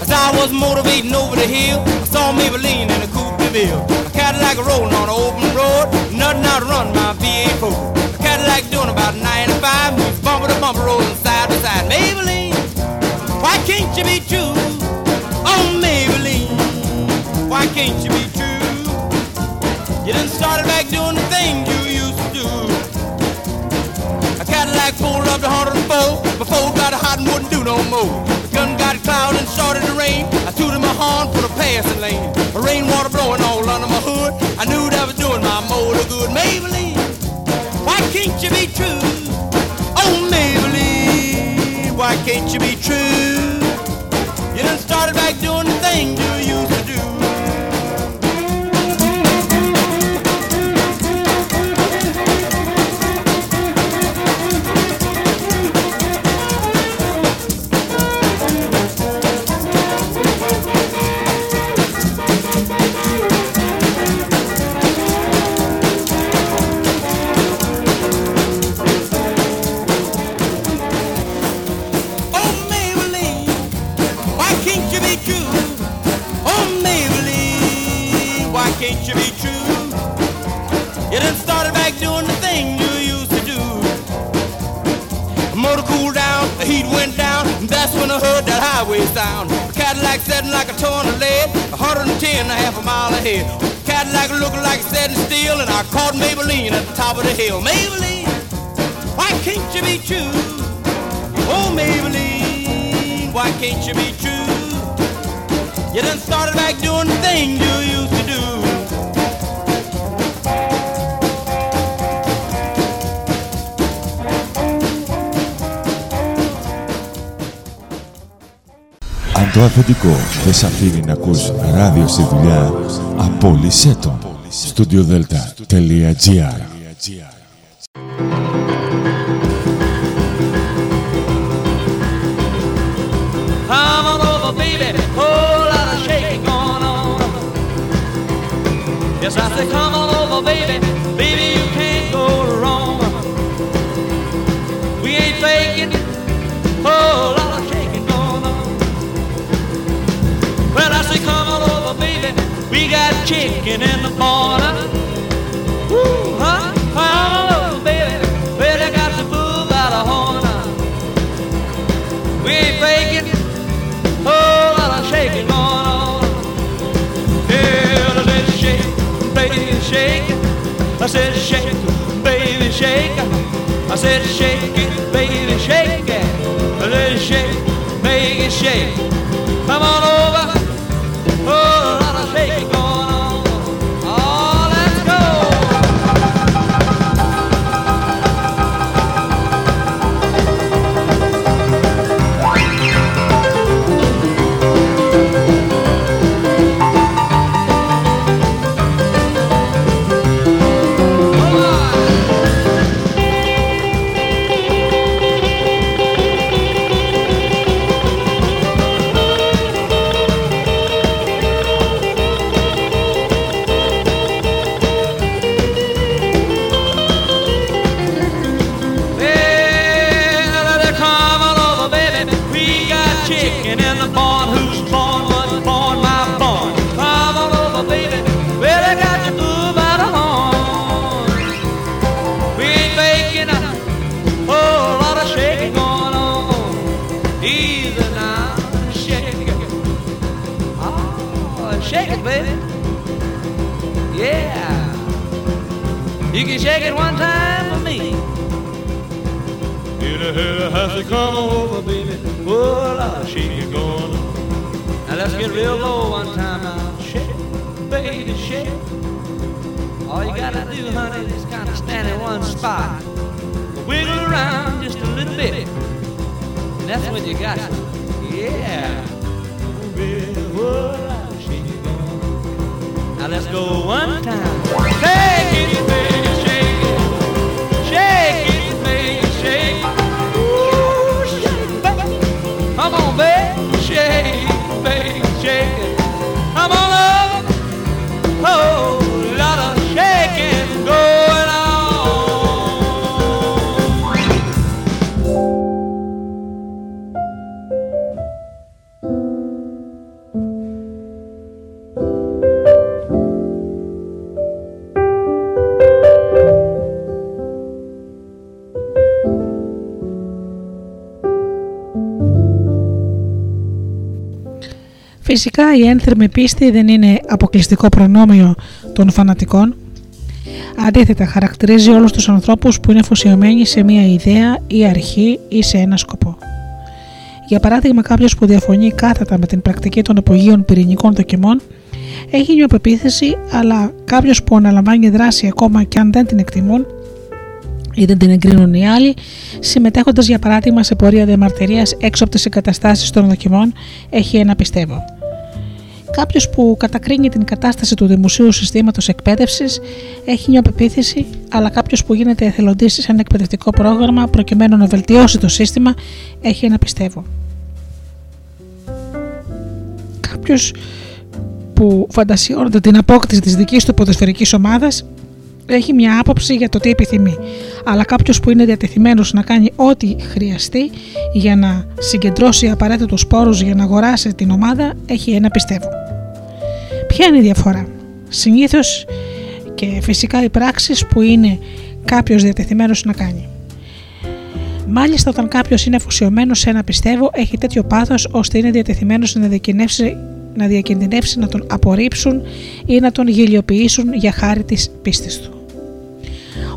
As I was motivating over the hill, I saw Maybelline in a coupe de ville. A Cadillac rolling on an open road, nothing out to run my V8 Ford. A Cadillac doing about 95, moves bumper to bumper, rolling side to side. Maybelline, why can't you be true? Oh, Maybelline, why can't you be the things you used to do. A Cadillac pulled up to 104. Before got hot and wouldn't do no more. The gun got cloud and started to rain. I tooted my horn for the passing lane. The rainwater blowing all under my hood. I knew that was doing my motor good. Maybelline, why can't you be true? Oh, Maybelline, why can't you be true? Heard that highway sound. The Cadillac setting like a of lead, 110 and a half a mile ahead. Cadillac looking like it's setting still, and I caught Maybelline at the top of the hill. Maybelline, why can't you be true? Oh, Maybelline, why can't you be true? You done started back doing the thing you used to do. Αν το αφεντικό δεν σ' αφήνει να ακούς ράδιο στη δουλειά, απόλυσέ το. studiodelta.gr Come on over, baby. I said shake, baby, shake. I said shake, it, baby, shake it. I said shake, make it. Let's shake, baby, shake. Shake it one time for me. Hater, hater has to come over, baby. Oh, Lord, shake it going on. Now let's get real low one time now. Shake, baby, shake. All you gotta do, honey, is kind of stand in one spot. Wiggle around just a little bit. And that's when you got it. Yeah. Baby, Lord, shake it going on. Now let's go one time. Shake it, baby, Come on, baby, shake baby, shake Φυσικά η ένθερμη πίστη δεν είναι αποκλειστικό προνόμιο των φανατικών. Αντίθετα, χαρακτηρίζει όλους τους ανθρώπους που είναι αφοσιωμένοι σε μία ιδέα ή αρχή ή σε ένα σκοπό. Για παράδειγμα, κάποιος που διαφωνεί κάθετα με την πρακτική των υπογείων πυρηνικών δοκιμών έχει μια πεποίθηση, αλλά κάποιος που αναλαμβάνει δράση ακόμα και αν δεν την εκτιμούν ή δεν την εγκρίνουν οι άλλοι, συμμετέχοντας για παράδειγμα σε πορεία διαμαρτυρίας έξω από τις εγκαταστάσεις των δοκιμών, έχει ένα πιστεύω. Κάποιος που κατακρίνει την κατάσταση του δημοσίου συστήματος εκπαίδευσης έχει μια πεποίθηση, αλλά κάποιος που γίνεται εθελοντής σε ένα εκπαιδευτικό πρόγραμμα προκειμένου να βελτιώσει το σύστημα έχει ένα πιστεύω. Κάποιος που φαντασιώνεται την απόκτηση της δικής του ποδοσφαιρικής ομάδας έχει μια άποψη για το τι επιθυμεί. Αλλά κάποιος που είναι διατεθειμένος να κάνει ό,τι χρειαστεί για να συγκεντρώσει απαραίτητους πόρους για να αγοράσει την ομάδα έχει ένα πιστεύω. Ποια είναι η διαφορά; Συνήθως και φυσικά οι πράξεις που είναι κάποιος διατεθειμένος να κάνει. Μάλιστα, όταν κάποιος είναι αφοσιωμένος σε ένα πιστεύω, έχει τέτοιο πάθος ώστε είναι διατεθειμένος να διακινδυνεύσει να διακινδυνεύσει να τον απορρίψουν ή να τον γελιοποιήσουν για χάρη της πίστης του.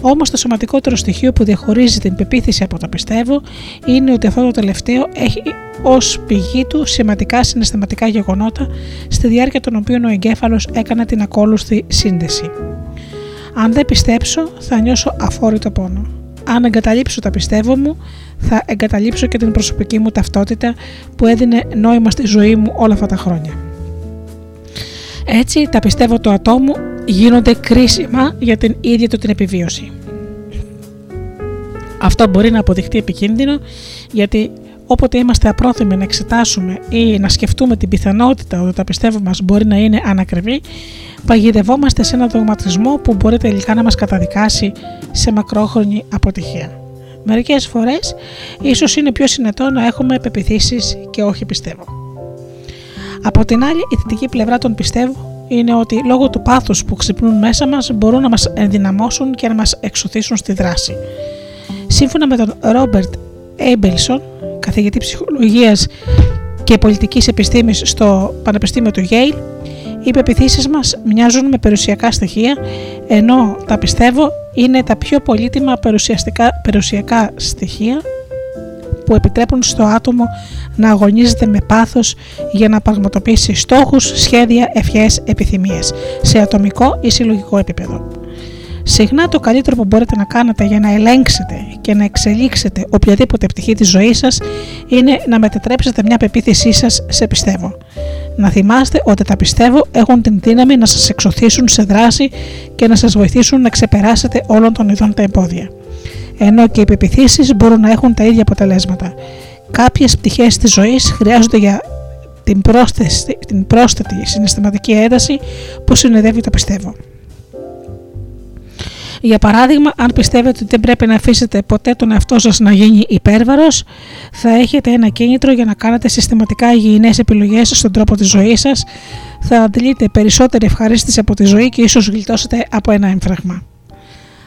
Όμως το σημαντικότερο στοιχείο που διαχωρίζει την πεποίθηση από το πιστεύω είναι ότι αυτό το τελευταίο έχει ως πηγή του σημαντικά συναισθηματικά γεγονότα στη διάρκεια των οποίων ο εγκέφαλος έκανε την ακόλουθη σύνδεση. Αν δεν πιστέψω θα νιώσω αφόρητο πόνο. Αν εγκαταλείψω τα πιστεύω μου θα εγκαταλείψω και την προσωπική μου ταυτότητα που έδινε νόημα στη ζωή μου όλα αυτά τα χρόνια. Έτσι τα πιστεύω του ατόμου γίνονται κρίσιμα για την ίδια του την επιβίωση. Αυτό μπορεί να αποδειχτεί επικίνδυνο γιατί όποτε είμαστε απρόθυμοι να εξετάσουμε ή να σκεφτούμε την πιθανότητα ότι τα πιστεύω μας μπορεί να είναι ανακριβή, παγιδευόμαστε σε ένα δογματισμό που μπορεί τελικά να μας καταδικάσει σε μακρόχρονη αποτυχία. Μερικές φορές ίσως είναι πιο συνετό να έχουμε πεπιθήσεις και όχι πιστεύω. Από την άλλη, η θετική πλευρά των πιστεύω είναι ότι λόγω του πάθους που ξυπνούν μέσα μας μπορούν να μας ενδυναμώσουν και να μας εξωθήσουν στη δράση. Σύμφωνα με τον Ρόμπερτ Έιμπελσον, καθηγητή ψυχολογίας και πολιτικής επιστήμης στο Πανεπιστήμιο του Yale, οι πεπιθήσεις μας μοιάζουν με περιουσιακά στοιχεία, ενώ τα πιστεύω είναι τα πιο πολύτιμα περιουσιαστικά, περιουσιακά στοιχεία που επιτρέπουν στο άτομο να αγωνίζεται με πάθος για να πραγματοποιήσει στόχους, σχέδια, ευχές, επιθυμίες σε ατομικό ή συλλογικό επίπεδο. Συχνά το καλύτερο που μπορείτε να κάνετε για να ελέγξετε και να εξελίξετε οποιαδήποτε πτυχή της ζωής σας είναι να μετατρέψετε μια πεποίθησή σας σε πιστεύω. Να θυμάστε ότι τα πιστεύω έχουν την δύναμη να σας εξωθήσουν σε δράση και να σας βοηθήσουν να ξεπεράσετε όλων των ειδών τα εμπόδια. Ενώ και οι πεπιθήσεις μπορούν να έχουν τα ίδια αποτελέσματα. Κάποιες πτυχές της ζωής χρειάζονται για την, πρόσθετη, την πρόσθετη συναισθηματική ένταση που συνεδεύει το πιστεύω. Για παράδειγμα, αν πιστεύετε ότι δεν πρέπει να αφήσετε ποτέ τον εαυτό σας να γίνει υπέρβαρος, θα έχετε ένα κίνητρο για να κάνετε συστηματικά υγιεινές επιλογές στον τρόπο της ζωής σας, θα αντιλείτε περισσότερη ευχαρίστηση από τη ζωή και ίσως γλιτώσετε από ένα έμφραγμα.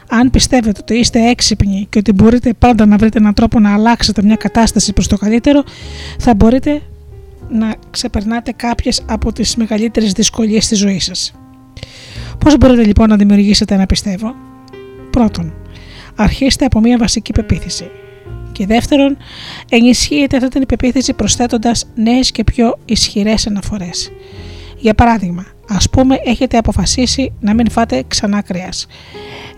Αν πιστεύετε ότι είστε έξυπνοι και ότι μπορείτε πάντα να βρείτε έναν τρόπο να αλλάξετε μια κατάσταση προς το καλύτερο, θα μπορείτε να ξεπερνάτε κάποιες από τις μεγαλύτερες δυσκολίες της ζωής σας. Πώς μπορείτε λοιπόν να δημιουργήσετε ένα πιστεύω; Πρώτον, αρχίστε από μια βασική πεποίθηση. Και δεύτερον, ενισχύεται αυτή την υπεποίθηση προσθέτοντας νέες και πιο ισχυρές αναφορές. Για παράδειγμα, ας πούμε, έχετε αποφασίσει να μην φάτε ξανά κρέας.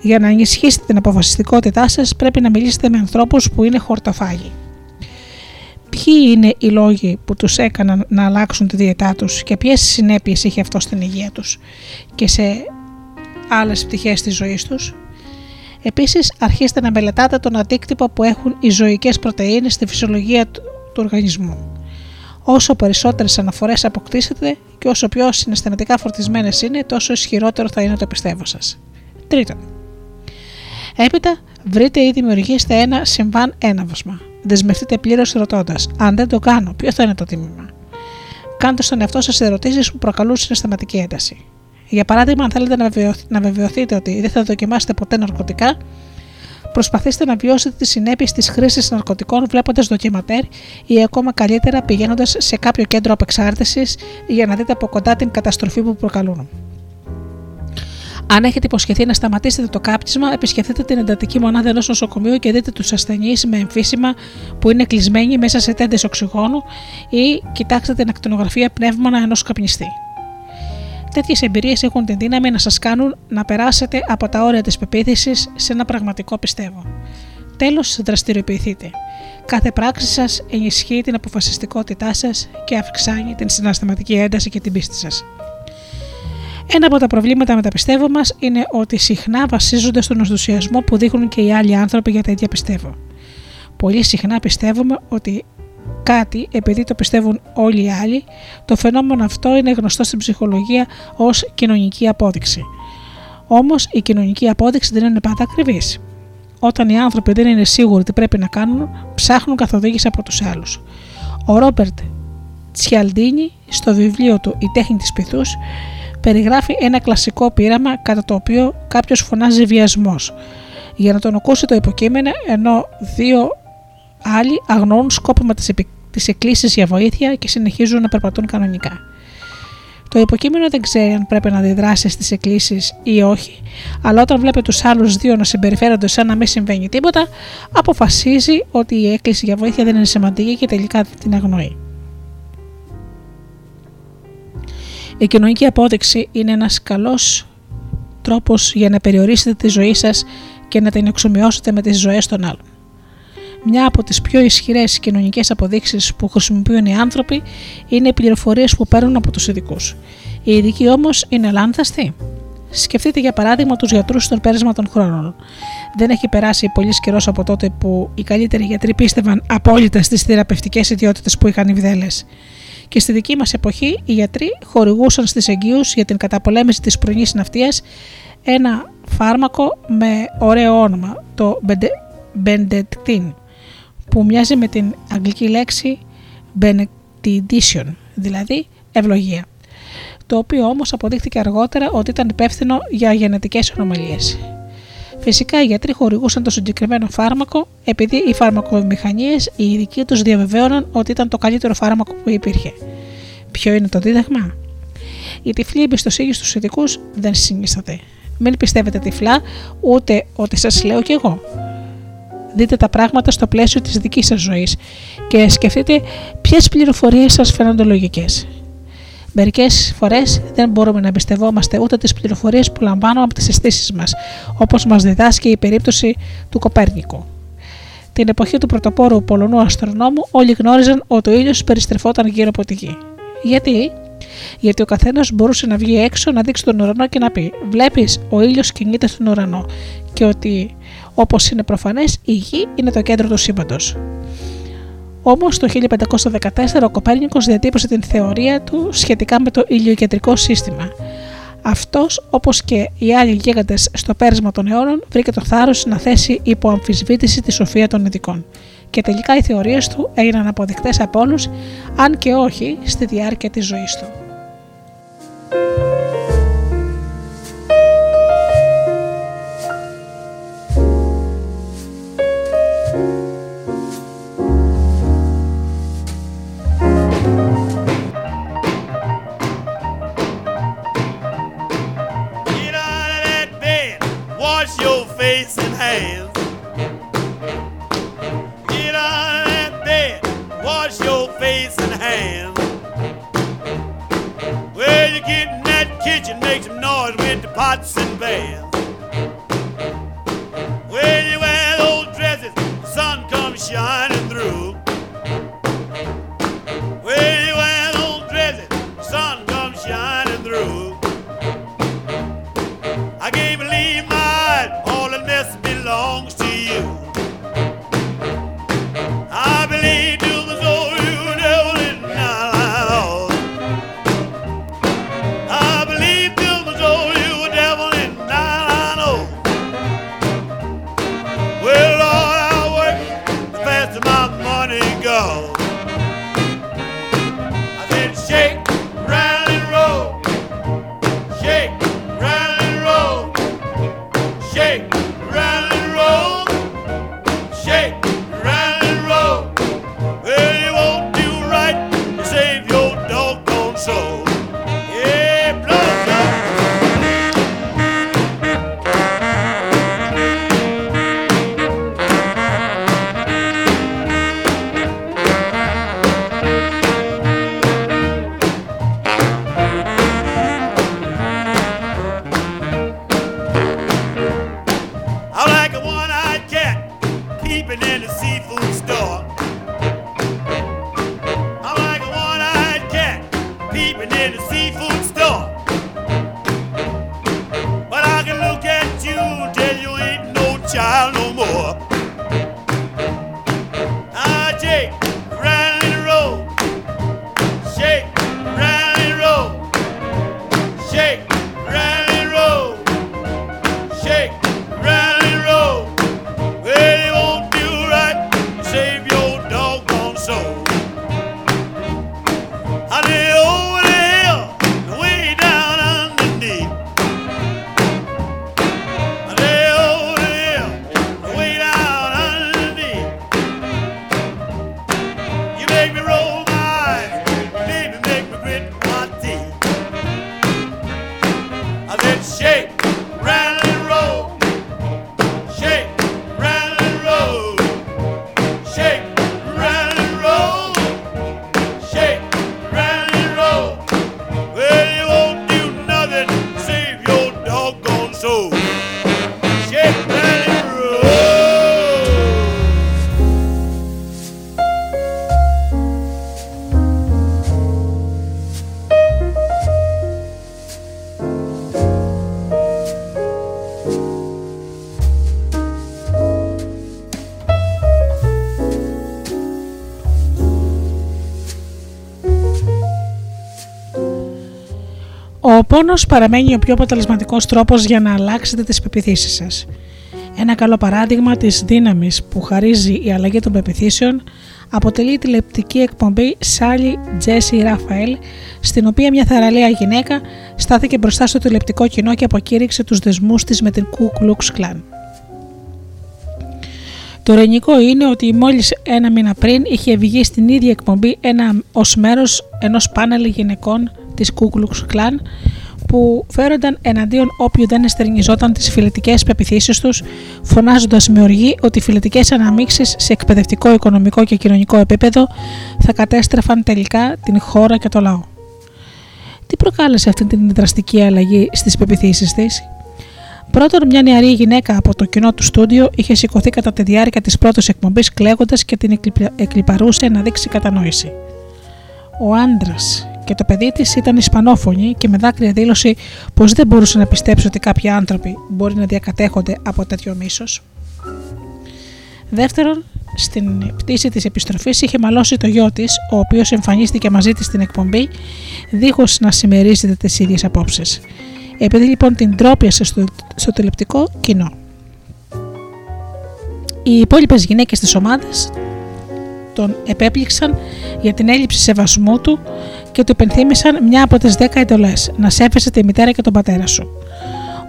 Για να ενισχύσετε την αποφασιστικότητά σας, πρέπει να μιλήσετε με ανθρώπους που είναι χορτοφάγοι. Ποιοι είναι οι λόγοι που τους έκαναν να αλλάξουν τη διαιτά τους και ποιες συνέπειες είχε αυτό στην υγεία τους και σε άλλες πτυχές της ζωής τους; Επίσης, αρχίστε να μελετάτε τον αντίκτυπο που έχουν οι ζωικές πρωτεΐνες στη φυσιολογία του, του οργανισμού. Όσο περισσότερες αναφορές αποκτήσετε και όσο πιο συναισθηματικά φορτισμένες είναι, τόσο ισχυρότερο θα είναι το πιστεύω σας. Τρίτον, έπειτα βρείτε ή δημιουργήστε ένα συμβάν έναυσμα. Δεσμευτείτε πλήρως ρωτώντας: Αν δεν το κάνω, ποιο θα είναι το τίμημα; Κάντε στον εαυτό σας ερωτήσεις που προκαλούν συναισθηματική ένταση. Για παράδειγμα, αν θέλετε να βεβαιωθείτε ότι δεν θα δοκιμάσετε ποτέ ναρκωτικά, προσπαθήστε να βιώσετε τις συνέπειες της χρήσης ναρκωτικών βλέποντας ντοκιματέρ ή ακόμα καλύτερα πηγαίνοντας σε κάποιο κέντρο απεξάρτησης για να δείτε από κοντά την καταστροφή που προκαλούν. Αν έχετε υποσχεθεί να σταματήσετε το κάπνισμα, επισκεφτείτε την εντατική μονάδα ενός νοσοκομείου και δείτε τους ασθενείς με εμφύσιμα που είναι κλεισμένοι μέσα σε τέντες οξυγόνου ή κοιτάξτε την ακτινογραφία πνεύμονα ενός καπνιστή. Τέτοιες εμπειρίες έχουν την δύναμη να σας κάνουν να περάσετε από τα όρια της πεποίθησης σε ένα πραγματικό πιστεύω. Τέλος, δραστηριοποιηθείτε. Κάθε πράξη σας ενισχύει την αποφασιστικότητά σας και αυξάνει την συναισθηματική ένταση και την πίστη σας. Ένα από τα προβλήματα με τα πιστεύω μας είναι ότι συχνά βασίζονται στον ενθουσιασμό που δείχνουν και οι άλλοι άνθρωποι για τα ίδια πιστεύω. Πολύ συχνά πιστεύουμε ότι κάτι επειδή το πιστεύουν όλοι οι άλλοι, το φαινόμενο αυτό είναι γνωστό στην ψυχολογία ως κοινωνική απόδειξη. Όμως η κοινωνική απόδειξη δεν είναι πάντα ακριβής. Όταν οι άνθρωποι δεν είναι σίγουροι τι πρέπει να κάνουν, ψάχνουν καθοδήγηση από τους άλλους. Ο Ρόμπερτ Τσιαλντίνι, στο βιβλίο του Η τέχνη της πυθούς, περιγράφει ένα κλασικό πείραμα κατά το οποίο κάποιος φωνάζει βιασμός για να τον ακούσει το υποκείμενο ενώ δύο άλλοι αγνοούν σκόπιμα τις τις εκκλήσεις για βοήθεια και συνεχίζουν να περπατούν κανονικά. Το υποκείμενο δεν ξέρει αν πρέπει να αντιδράσει στις εκκλήσεις ή όχι, αλλά όταν βλέπει τους άλλους δύο να συμπεριφέρονται σαν να μην συμβαίνει τίποτα, αποφασίζει ότι η έκκληση για βοήθεια δεν είναι σημαντική και τελικά την αγνοεί. Η κοινωνική απόδειξη είναι ένας καλός τρόπος για να περιορίσετε τη ζωή σας και να την εξομοιώσετε με τις ζωές των άλλων. Μια από τις πιο ισχυρές κοινωνικές αποδείξεις που χρησιμοποιούν οι άνθρωποι είναι οι πληροφορίες που παίρνουν από τους ειδικούς. Οι ειδικοί όμως είναι λάνθαστοι. Σκεφτείτε για παράδειγμα τους γιατρούς στον πέρασμα των χρόνων. Δεν έχει περάσει πολύς καιρός από τότε που οι καλύτεροι γιατροί πίστευαν απόλυτα στις θεραπευτικές ιδιότητες που είχαν οι βδέλε και στη δική μας εποχή οι γιατροί χορηγούσαν στις εγγύους για την καταπολέμηση της πρωινής ναυτίας ένα φάρμακο με ωραίο όνομα, το Benedictine, που μοιάζει με την αγγλική λέξη benediction, δηλαδή ευλογία, το οποίο όμως αποδείχθηκε αργότερα ότι ήταν υπεύθυνο για γενετικές ανομαλίες. Φυσικά οι γιατροί χορηγούσαν το συγκεκριμένο φάρμακο επειδή οι φαρμακοβιομηχανίες οι ειδικοί τους διαβεβαίωναν ότι ήταν το καλύτερο φάρμακο που υπήρχε. Ποιο είναι το δίδαγμα; Η τυφλή εμπιστοσύνη στους ειδικούς δεν συνίσταται. Μην πιστεύετε τυφλά ούτε ότι σας λέω κι εγώ. Δείτε τα πράγματα στο πλαίσιο της δικής σας ζωής και σκεφτείτε ποιες πληροφορίες σας φαίνονται λογικές. Μερικές φορές δεν μπορούμε να εμπιστευόμαστε ούτε τις πληροφορίες που λαμβάνουμε από τις αισθήσεις μας, όπως μας διδάσκει η περίπτωση του Κοπέρνικου. Την εποχή του πρωτοπόρου Πολωνού αστρονόμου, όλοι γνώριζαν ότι ο ήλιος περιστρεφόταν γύρω από τη γη. Γιατί; Γιατί ο καθένας μπορούσε να βγει έξω, να δείξει τον ουρανό και να πει: Βλέπεις, ο ήλιος κινείται στον ουρανό. Και ότι, όπως είναι προφανές, η γη είναι το κέντρο του σύμπαντος. Όμως το 1514 ο Κοπέρνικος διατύπωσε την θεωρία του σχετικά με το ηλιοκεντρικό σύστημα. Αυτός, όπως και οι άλλοι γίγαντες στο πέρασμα των αιώνων, βρήκε το θάρρος να θέσει υπό αμφισβήτηση τη σοφία των ειδικών. Και τελικά οι θεωρίες του έγιναν αποδεικτές από όλους, αν και όχι στη διάρκεια της ζωής του. and hands Get out of that bed, wash your face and hands. Well, you get in that kitchen, make some noise with the pots and pans. Well, you wear old dresses, the sun comes shining. Ο πόνος παραμένει ο πιο αποτελεσματικός τρόπος για να αλλάξετε τις πεπιθήσεις σας. Ένα καλό παράδειγμα της δύναμης που χαρίζει η αλλαγή των πεπιθήσεων αποτελεί η τηλεπτική εκπομπή Σάλι Τζέσι Ραφαέλ, στην οποία μια θαραλέα γυναίκα στάθηκε μπροστά στο τηλεπτικό κοινό και αποκήρυξε τους δεσμούς της με την Ku Klux Klan. Το ρενικό είναι ότι μόλις ένα μήνα πριν είχε βγει στην ίδια εκπομπή ένα, ως μέρος ενός πάνελ γυναικών της Ku Klux Klan που φέρονταν εναντίον όποιου δεν εστερνιζόταν τις φιλετικές πεπιθήσεις τους, φωνάζοντας με οργή ότι οι φιλετικές αναμίξεις σε εκπαιδευτικό, οικονομικό και κοινωνικό επίπεδο θα κατέστρεφαν τελικά την χώρα και το λαό. Τι προκάλεσε αυτή την δραστική αλλαγή στις πεπιθήσεις της; Πρώτον, μια νεαρή γυναίκα από το κοινό του στούντιο είχε σηκωθεί κατά τη διάρκεια της πρώτης εκπομπής κλαίγοντας και την εκλυπ- εκλυπαρούσε να δείξει κατανόηση. Ο άντρας και το παιδί της ήταν Ισπανόφωνοι και με δάκρυα δήλωσε πως δεν μπορούσε να πιστέψει ότι κάποιοι άνθρωποι μπορεί να διακατέχονται από τέτοιο μίσος. Δεύτερον, στην πτήση της επιστροφής είχε μαλώσει το γιο της, ο οποίος εμφανίστηκε μαζί της στην εκπομπή, δίχως να συμμερίζεται τις ίδιες απόψεις. Επειδή λοιπόν την τρόπιασε στο, στο τηλεπτικό κοινό. Οι υπόλοιπες γυναίκες της ομάδας τον επέπληξαν για την έλλειψη σεβασμού του και του υπενθύμησαν μια από τις δέκα εντολές, να σέβεσαι τη μητέρα και τον πατέρα σου.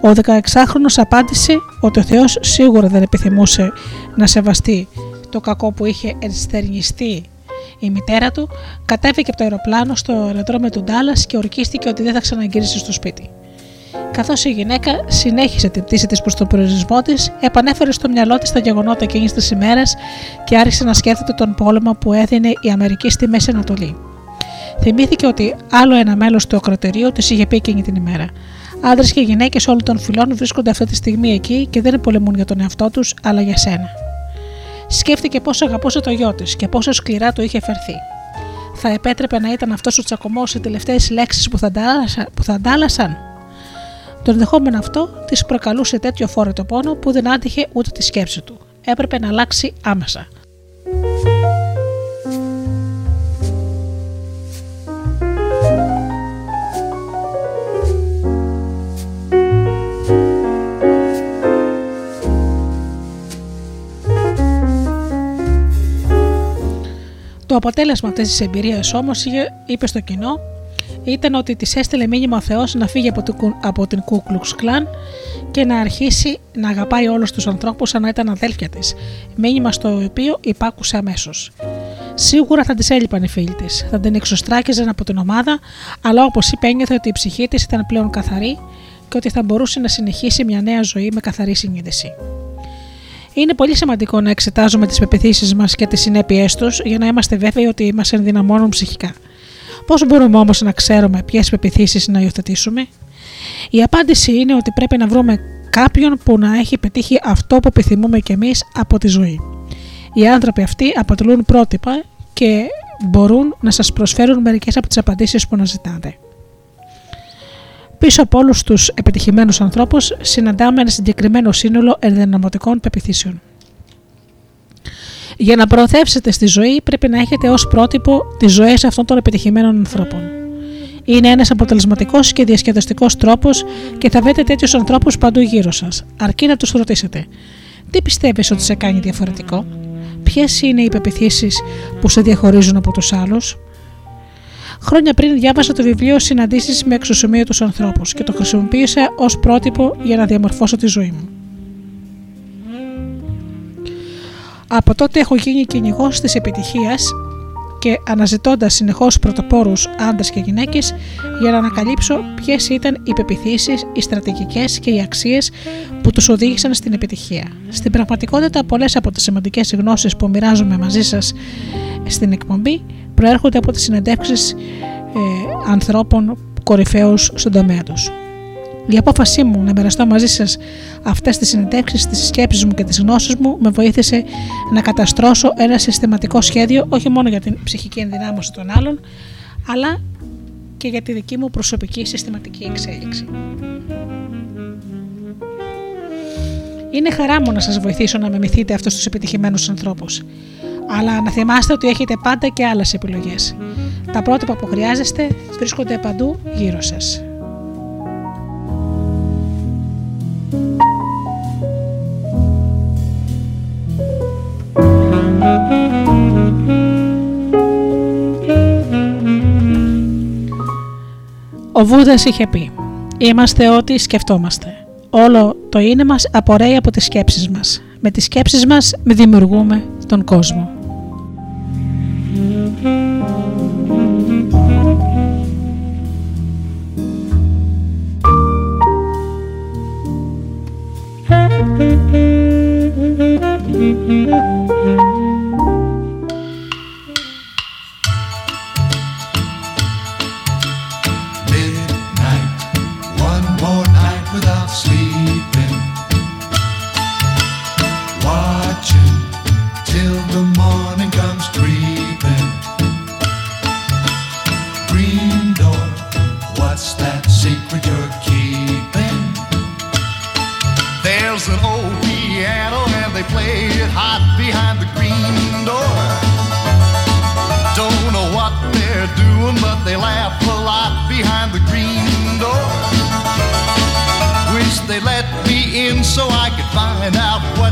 Ο 16χρονος απάντησε ότι ο Θεός σίγουρα δεν επιθυμούσε να σεβαστεί το κακό που είχε ενστερνιστεί η μητέρα του, κατέβηκε από το αεροπλάνο στο αεροδρόμιο του Ντάλλας και ορκίστηκε ότι δεν θα ξαναγυρίσει στο σπίτι. Καθώς η γυναίκα συνέχισε την πτήση της προς τον προορισμό της, επανέφερε στο μυαλό της τα γεγονότα εκείνης της ημέρας και άρχισε να σκέφτεται τον πόλεμο που έδινε η Αμερική στη Μέση Ανατολή. Θυμήθηκε ότι άλλο ένα μέλος του ακροτερίου της είχε πει εκείνη την ημέρα. Άντρες και γυναίκες όλων των φυλών βρίσκονται αυτή τη στιγμή εκεί και δεν πολεμούν για τον εαυτό τους, αλλά για σένα. Σκέφτηκε πόσο αγαπούσε το γιο της και πόσο σκληρά του είχε φερθεί. Θα επέτρεπε να ήταν αυτός ο τσακωμός οι τελευταίες λέξεις που, θα που θα αντάλλασαν; Το ενδεχόμενο αυτό της προκαλούσε τέτοιο φόρετο πόνο που δεν άντυχε ούτε τη σκέψη του. Έπρεπε να αλλάξει άμεσα. Το αποτέλεσμα αυτής της εμπειρίας όμως, είπε στο κοινό, ήταν ότι της έστειλε μήνυμα ο Θεός να φύγει από, από την Κούκλουξ Κλάν και να αρχίσει να αγαπάει όλους τους ανθρώπους σαν να ήταν αδέλφια της. Μήνυμα στο οποίο υπάκουσε αμέσως. Σίγουρα θα της έλειπαν οι φίλοι της, θα την εξωστράκιζαν από την ομάδα, αλλά όπως είπε, ένιωθε ότι η ψυχή της ήταν πλέον καθαρή και ότι θα μπορούσε να συνεχίσει μια νέα ζωή με καθαρή συνείδηση. Είναι πολύ σημαντικό να εξετάζουμε τις πεπιθήσεις μας και τις συνέπειές τους για να είμαστε βέβαιοι ότι μας ενδυναμώνουν ψυχικά. Πώς μπορούμε όμως να ξέρουμε ποιες πεπιθήσεις να υιοθετήσουμε, Η απάντηση είναι ότι πρέπει να βρούμε κάποιον που να έχει πετύχει αυτό που επιθυμούμε κι εμείς από τη ζωή. Οι άνθρωποι αυτοί αποτελούν πρότυπα και μπορούν να σας προσφέρουν μερικές από τις απαντήσεις που αναζητάτε. Πίσω από όλους τους επιτυχημένους ανθρώπους συναντάμε ένα συγκεκριμένο σύνολο ενδυναμωτικών πεπιθήσεων. Για να προωθεύσετε στη ζωή πρέπει να έχετε ως πρότυπο τις ζωές αυτών των επιτυχημένων ανθρώπων. Είναι ένας αποτελεσματικός και διασκεδαστικός τρόπος και θα βρείτε τέτοιους ανθρώπους παντού γύρω σας, αρκεί να τους ρωτήσετε. Τι πιστεύεις ότι σε κάνει διαφορετικό, Ποιες είναι οι πεπιθήσεις που σε διαχωρίζουν από τους άλλους, Χρόνια πριν διάβασα το βιβλίο Συναντήσεις με εξωσωμείωτους ανθρώπους και το χρησιμοποίησα ως πρότυπο για να διαμορφώσω τη ζωή μου. Από τότε έχω γίνει κυνηγός της επιτυχίας και αναζητώντας συνεχώς πρωτοπόρους άντρες και γυναίκες για να ανακαλύψω ποιες ήταν οι πεπιθήσεις, οι στρατηγικές και οι αξίες που τους οδήγησαν στην επιτυχία. Στην πραγματικότητα, πολλές από τις σημαντικές γνώσεις που μοιράζομαι μαζί σας στην εκπομπή προέρχονται από τις συνεντεύξεις ε, ανθρώπων κορυφαίους στον τομέα τους. Η απόφασή μου να μοιραστώ μαζί σας αυτές τις συνεντεύξεις, τις σκέψεις μου και τις γνώσεις μου με βοήθησε να καταστρώσω ένα συστηματικό σχέδιο όχι μόνο για την ψυχική ενδυνάμωση των άλλων, αλλά και για τη δική μου προσωπική συστηματική εξέλιξη. Είναι χαρά μου να σας βοηθήσω να μιμηθείτε αυτούς τους επιτυχημένους ανθρώπους αλλά να θυμάστε ότι έχετε πάντα και άλλες επιλογές. Τα πρότυπα που χρειάζεστε βρίσκονται παντού γύρω σας. Ο Βούδας είχε πει «Είμαστε ό,τι σκεφτόμαστε. Όλο το είναι μας απορρέει από τις σκέψεις μας. Με τις σκέψεις μας δημιουργούμε τον κόσμο». Thank you.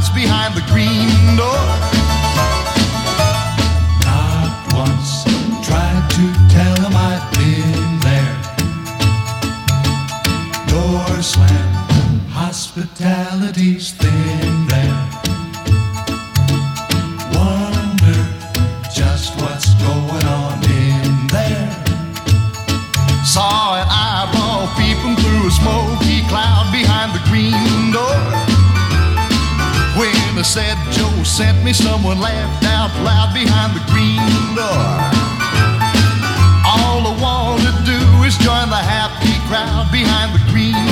hides behind the green door. Not once tried to tell him I'd been there. Door slammed, hospitality's thin. Mama said Joe sent me. Someone laughed out loud behind the green door. All I want to do is join the happy crowd behind the green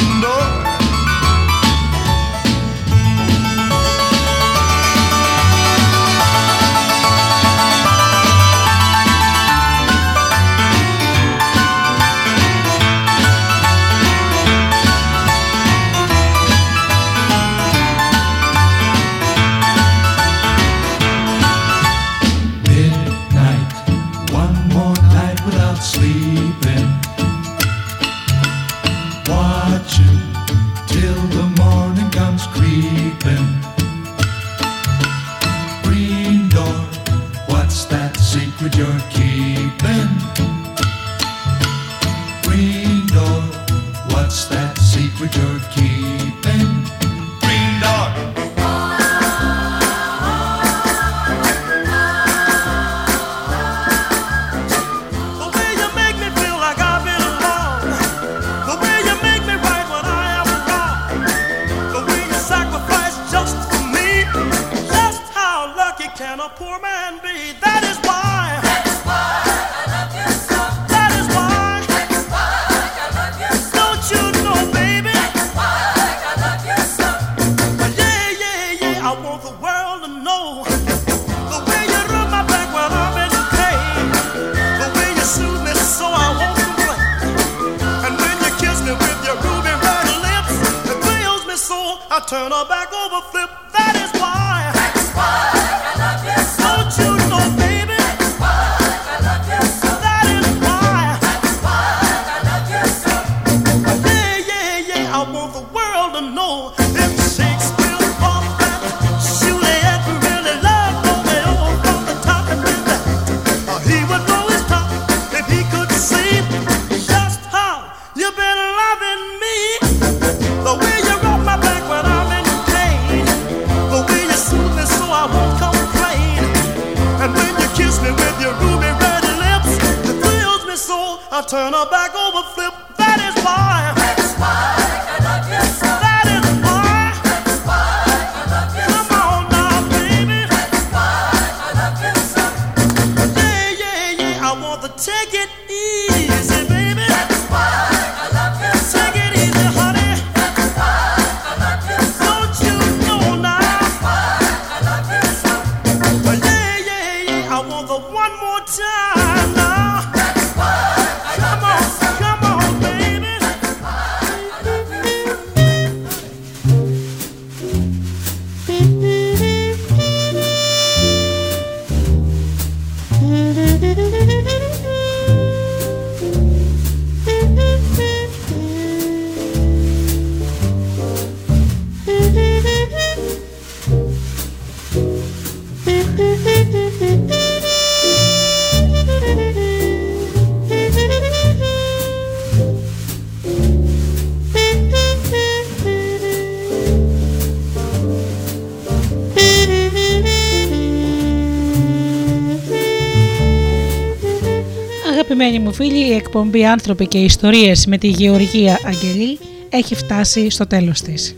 φίλοι, η εκπομπή «Άνθρωποι και Ιστορίες» με τη Γεωργία Αγγελή έχει φτάσει στο τέλος της.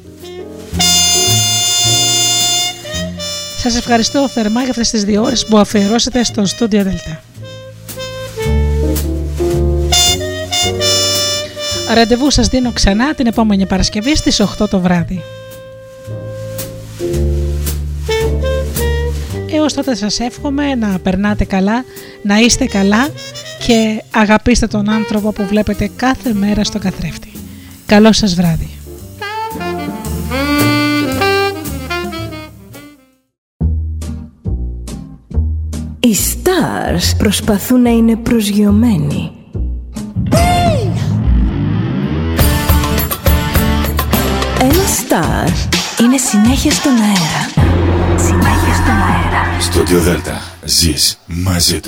Σας ευχαριστώ θερμά για αυτές τις δύο ώρες που αφιερώσετε στο Studio Delta. Ραντεβού σας δίνω ξανά την επόμενη Παρασκευή στις 8 το βράδυ. Έως τότε σας εύχομαι να περνάτε καλά, να είστε καλά και αγαπήστε τον άνθρωπο που βλέπετε κάθε μέρα στο καθρέφτη. Καλό σας βράδυ. Οι stars προσπαθούν να είναι προσγειωμένοι. Ένα star είναι συνέχεια στον αέρα. Συνέχεια στον αέρα. Στο Δέλτα ζεις μαζί